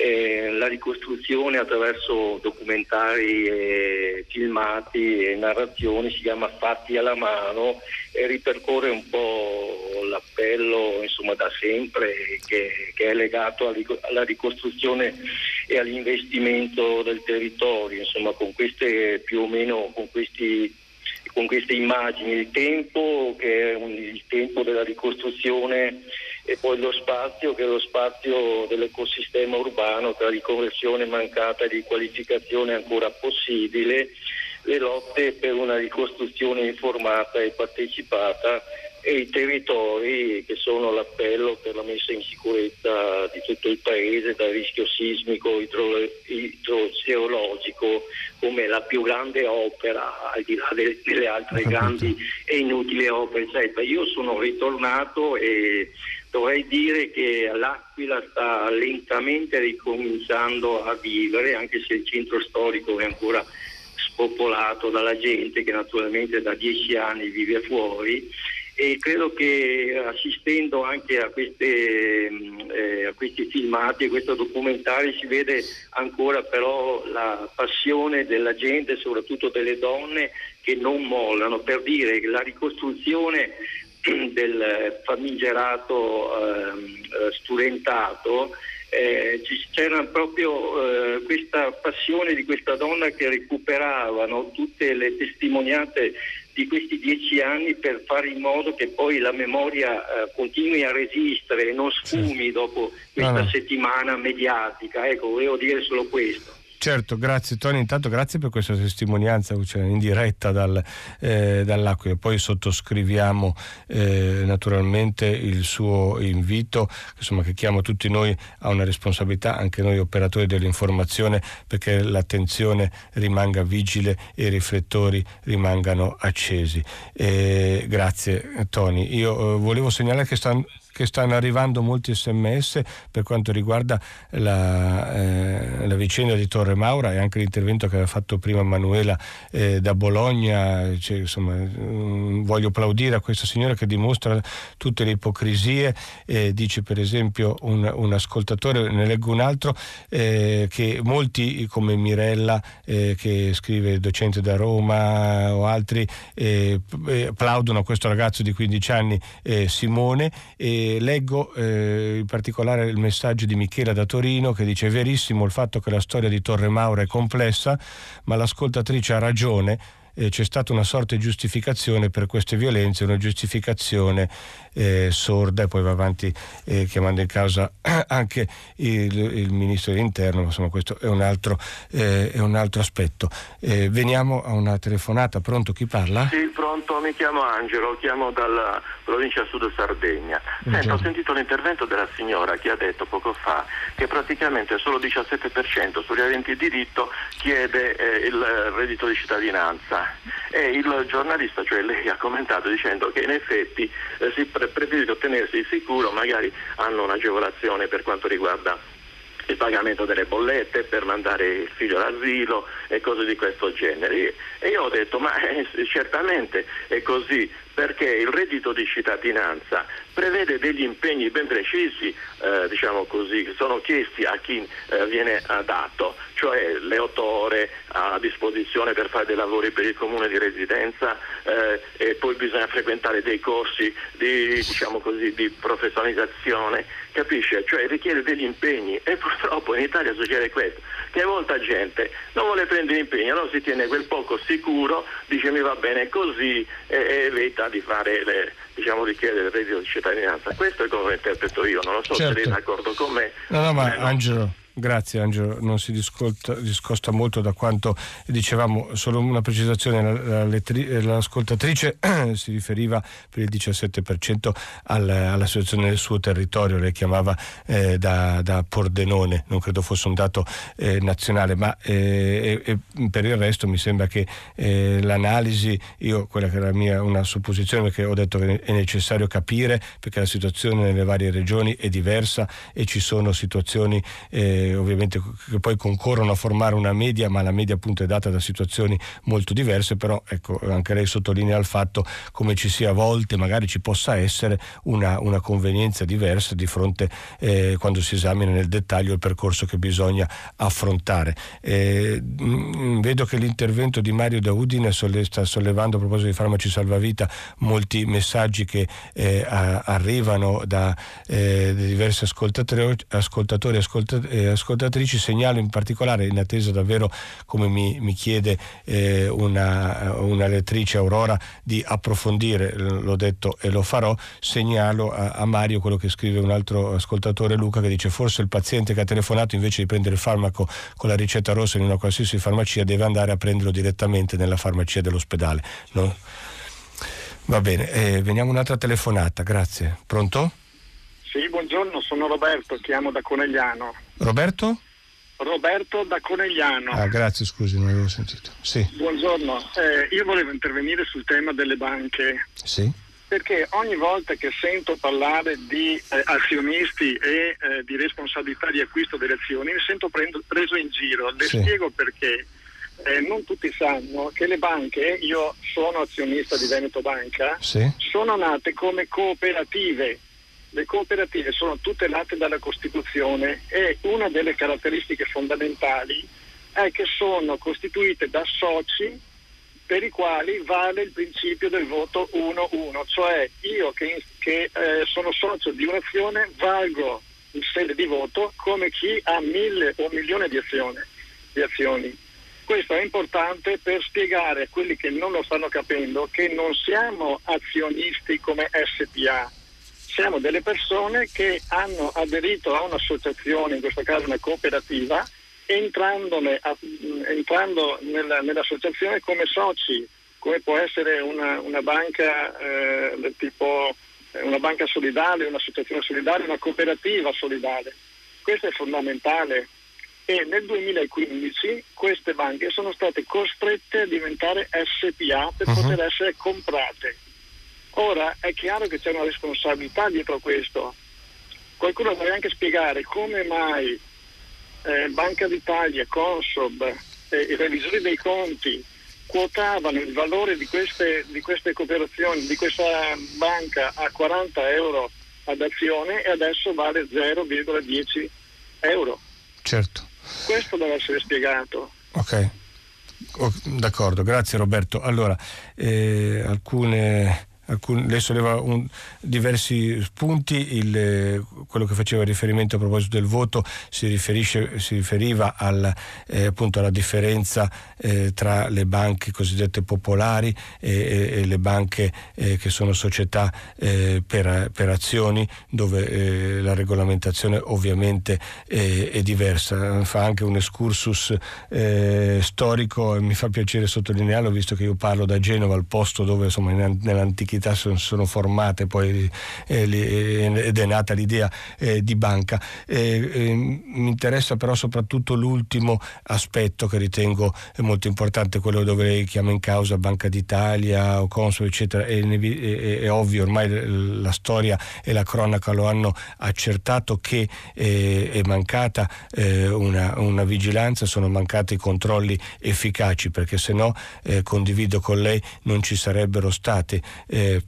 eh, la ricostruzione attraverso documentari, e filmati e narrazioni si chiama Fatti alla mano e ripercorre un po' l'appello insomma, da sempre che, che è legato alla ricostruzione e all'investimento del territorio, insomma con queste più o meno con questi con queste immagini, il tempo che è un, il tempo della ricostruzione e poi lo spazio che è lo spazio dell'ecosistema urbano tra riconversione mancata e riqualificazione ancora possibile, le lotte per una ricostruzione informata e partecipata e i territori che sono l'appello per la messa in sicurezza di tutto il paese dal rischio sismico idrogeologico come la più grande opera al di là delle, delle altre grandi e inutili opere eccetera. Io sono ritornato e dovrei dire che l'Aquila sta lentamente ricominciando a vivere anche se il centro storico è ancora spopolato dalla gente che naturalmente da dieci anni vive fuori e credo che assistendo anche a, queste, eh, a questi filmati e questo documentario si vede ancora però la passione della gente, soprattutto delle donne che non mollano. Per dire che la ricostruzione del famigerato ehm, eh, studentato eh, c'era proprio eh, questa passione di questa donna che recuperavano tutte le testimonianze di questi dieci anni per fare in modo che poi la memoria eh, continui a resistere e non sfumi dopo questa no, no. settimana mediatica. Ecco, volevo dire solo questo. Certo, grazie Tony, intanto grazie per questa testimonianza cioè, in diretta dal, eh, dall'Aquila, poi sottoscriviamo eh, naturalmente il suo invito insomma, che chiama tutti noi a una responsabilità, anche noi operatori dell'informazione, perché l'attenzione rimanga vigile e i riflettori rimangano accesi. Eh, grazie Tony, io eh, volevo segnalare che stanno che stanno arrivando molti sms per quanto riguarda la, eh, la vicenda di Torre Maura e anche l'intervento che aveva fatto prima Manuela eh, da Bologna. Cioè, insomma, mh, mm, voglio applaudire a questa signora che dimostra tutte le ipocrisie. Eh, dice per esempio un, un, ascoltatore, ne leggo un altro, eh, che molti come Mirella eh, che scrive docente da Roma o altri eh, applaudono a questo ragazzo di 15 anni Simone leggo eh, in particolare il messaggio di Michela da Torino che dice è verissimo il fatto che la storia di Torre Maura è complessa, ma l'ascoltatrice ha ragione eh, c'è stata una sorta di giustificazione per queste violenze, una giustificazione eh, sorda e poi va avanti eh, chiamando in causa anche il, il, ministro dell'interno, insomma questo è un altro, eh, è un altro aspetto. Eh, veniamo a una telefonata, pronto chi parla? Sì, pronto, mi chiamo Angelo, chiamo dalla provincia Sud Sardegna. Sento, ho sentito l'intervento della signora che ha detto poco fa che praticamente solo il 17% sugli aventi diritto chiede eh, il reddito di cittadinanza e il giornalista, cioè lei, ha commentato dicendo che in effetti eh, si pre- preferisce ottenersi di sicuro, magari hanno un'agevolazione per quanto riguarda il pagamento delle bollette per mandare il figlio all'asilo e cose di questo genere. E io ho detto, ma eh, certamente è così, perché il reddito di cittadinanza prevede degli impegni ben precisi, eh, diciamo così, che sono chiesti a chi eh, viene dato, cioè le otto ore a disposizione per fare dei lavori per il comune di residenza eh, e poi bisogna frequentare dei corsi di, diciamo così, di professionalizzazione, capisce? Cioè richiede degli impegni e purtroppo in Italia succede questo, che molta gente non vuole prendere impegni, allora si tiene quel poco sicuro, dice mi va bene così e evita di fare le, diciamo di chiedere il reddito di cittadinanza. Questo è come lo interpreto io, non lo so certo. se lei è d'accordo con me. No, no, ma eh, Angelo, Grazie Angelo, non si discolta, discosta molto da quanto dicevamo, solo una precisazione, la, la, l'ascoltatrice si riferiva per il 17% al, alla situazione del suo territorio, lei chiamava eh, da, da, Pordenone, non credo fosse un dato eh, nazionale, ma eh, per il resto mi sembra che eh, l'analisi, io quella che era mia una supposizione perché ho detto che è necessario capire perché la situazione nelle varie regioni è diversa e ci sono situazioni eh, ovviamente che poi concorrono a formare una media, ma la media appunto è data da situazioni molto diverse, però ecco, anche lei sottolinea il fatto come ci sia a volte, magari ci possa essere una, una convenienza diversa di fronte eh, quando si esamina nel dettaglio il percorso che bisogna affrontare. Eh, mh, vedo che l'intervento di Mario Daudine sta sollevando a proposito di farmaci salvavita molti messaggi che eh, a, arrivano da eh, diversi ascoltatori, ascoltatori e ascoltatrici. Segnalo in particolare, in attesa davvero, come mi, mi chiede eh, una, una, lettrice Aurora, di approfondire, l'ho detto e lo farò, segnalo a, a Mario quello che scrive un altro ascoltatore Luca che dice forse il paziente che ha telefonato invece di prendere il farmaco con la ricetta rossa in una qualsiasi farmacia deve andare a prenderlo direttamente nella farmacia dell'ospedale. No? Va bene, eh, veniamo un'altra telefonata, grazie. Pronto? Sì, buongiorno, sono Roberto, chiamo da Conegliano. Roberto? Roberto da Conegliano. Ah, grazie, scusi, non avevo sentito. Sì. Buongiorno, eh, io volevo intervenire sul tema delle banche. Sì. Perché ogni volta che sento parlare di eh, azionisti e eh, di responsabilità di acquisto delle azioni mi sento prendo, preso in giro. Le sì. spiego perché eh, non tutti sanno che le banche, io sono azionista di Veneto Banca, sì. sono nate come cooperative. Le cooperative sono tutelate dalla Costituzione e una delle caratteristiche fondamentali è che sono costituite da soci per i quali vale il principio del voto 1-1, cioè io che, che eh, sono socio di un'azione valgo in sede di voto come chi ha mille o milioni di, azione, di azioni. Questo è importante per spiegare a quelli che non lo stanno capendo che non siamo azionisti come SPA, siamo delle persone che hanno aderito a un'associazione, in questo caso una cooperativa, entrando nella, nell'associazione come soci, come può essere una, una banca eh, tipo eh, una banca solidale, un'associazione solidale, una cooperativa solidale. Questo è fondamentale e nel 2015 queste banche sono state costrette a diventare SPA per uh-huh. poter essere comprate. Ora è chiaro che c'è una responsabilità dietro a questo. Qualcuno deve anche spiegare come mai eh, Banca d'Italia, Consob e eh, i revisori dei conti quotavano il valore di queste, di queste cooperazioni, di questa banca a 40 euro ad azione e adesso vale 0,10 euro. Certo. Questo deve essere spiegato. Ok. Oh, d'accordo, grazie Roberto. Allora, eh, alcune alcun, lei solleva un, diversi spunti, il, quello che faceva riferimento a proposito del voto si, si riferiva al, eh, appunto alla differenza eh, tra le banche cosiddette popolari e, e le banche eh, che sono società eh, per, per, azioni dove eh, la regolamentazione ovviamente è diversa. Fa anche un excursus eh, storico e mi fa piacere sottolinearlo visto che io parlo da Genova, al posto dove insomma nell'antichità università sono, sono formate poi eh, ed è nata l'idea eh, di banca. mi interessa però soprattutto l'ultimo aspetto che ritengo molto importante, quello dove lei chiama in causa Banca d'Italia o Consul, eccetera. È, è, è ovvio, ormai la storia e la cronaca lo hanno accertato che eh, è mancata eh, una, una, vigilanza, sono mancati controlli efficaci perché se no eh, condivido con lei non ci sarebbero state eh, uh,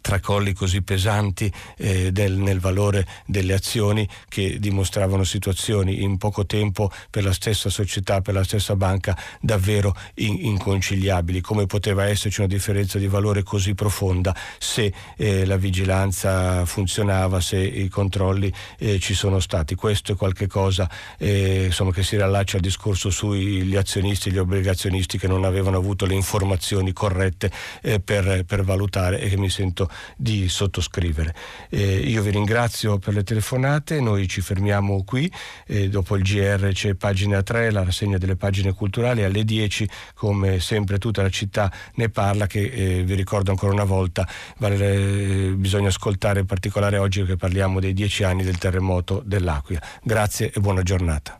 tracolli così pesanti eh, del, nel valore delle azioni che dimostravano situazioni in poco tempo per la stessa società, per la stessa banca davvero in, inconciliabili. Come poteva esserci una differenza di valore così profonda se eh, la vigilanza funzionava, se i controlli eh, ci sono stati? Questo è qualcosa eh, insomma, che si riallaccia al discorso sugli azionisti e gli obbligazionisti che non avevano avuto le informazioni corrette eh, per, per valutare e che mi sento di sottoscrivere. Eh, io vi ringrazio per le telefonate, noi ci fermiamo qui, eh, dopo il GR c'è pagina 3, la rassegna delle pagine culturali, alle 10 come sempre tutta la città ne parla che eh, vi ricordo ancora una volta vale, bisogna ascoltare in particolare oggi che parliamo dei dieci anni del terremoto dell'Aquila. Grazie e buona giornata.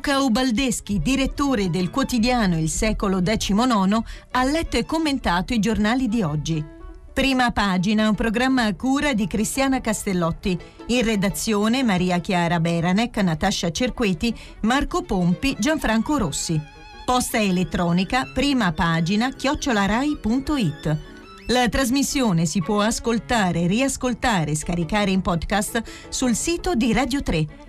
Luca Ubaldeschi, direttore del quotidiano Il Secolo XIX, ha letto e commentato i giornali di oggi. Prima pagina, un programma a cura di Cristiana Castellotti. In redazione Maria Chiara Beranec, Natascia Cerqueti, Marco Pompi, Gianfranco Rossi. Posta elettronica, prima pagina, chiocciolarai.it. La trasmissione si può ascoltare, riascoltare e scaricare in podcast sul sito di Radio 3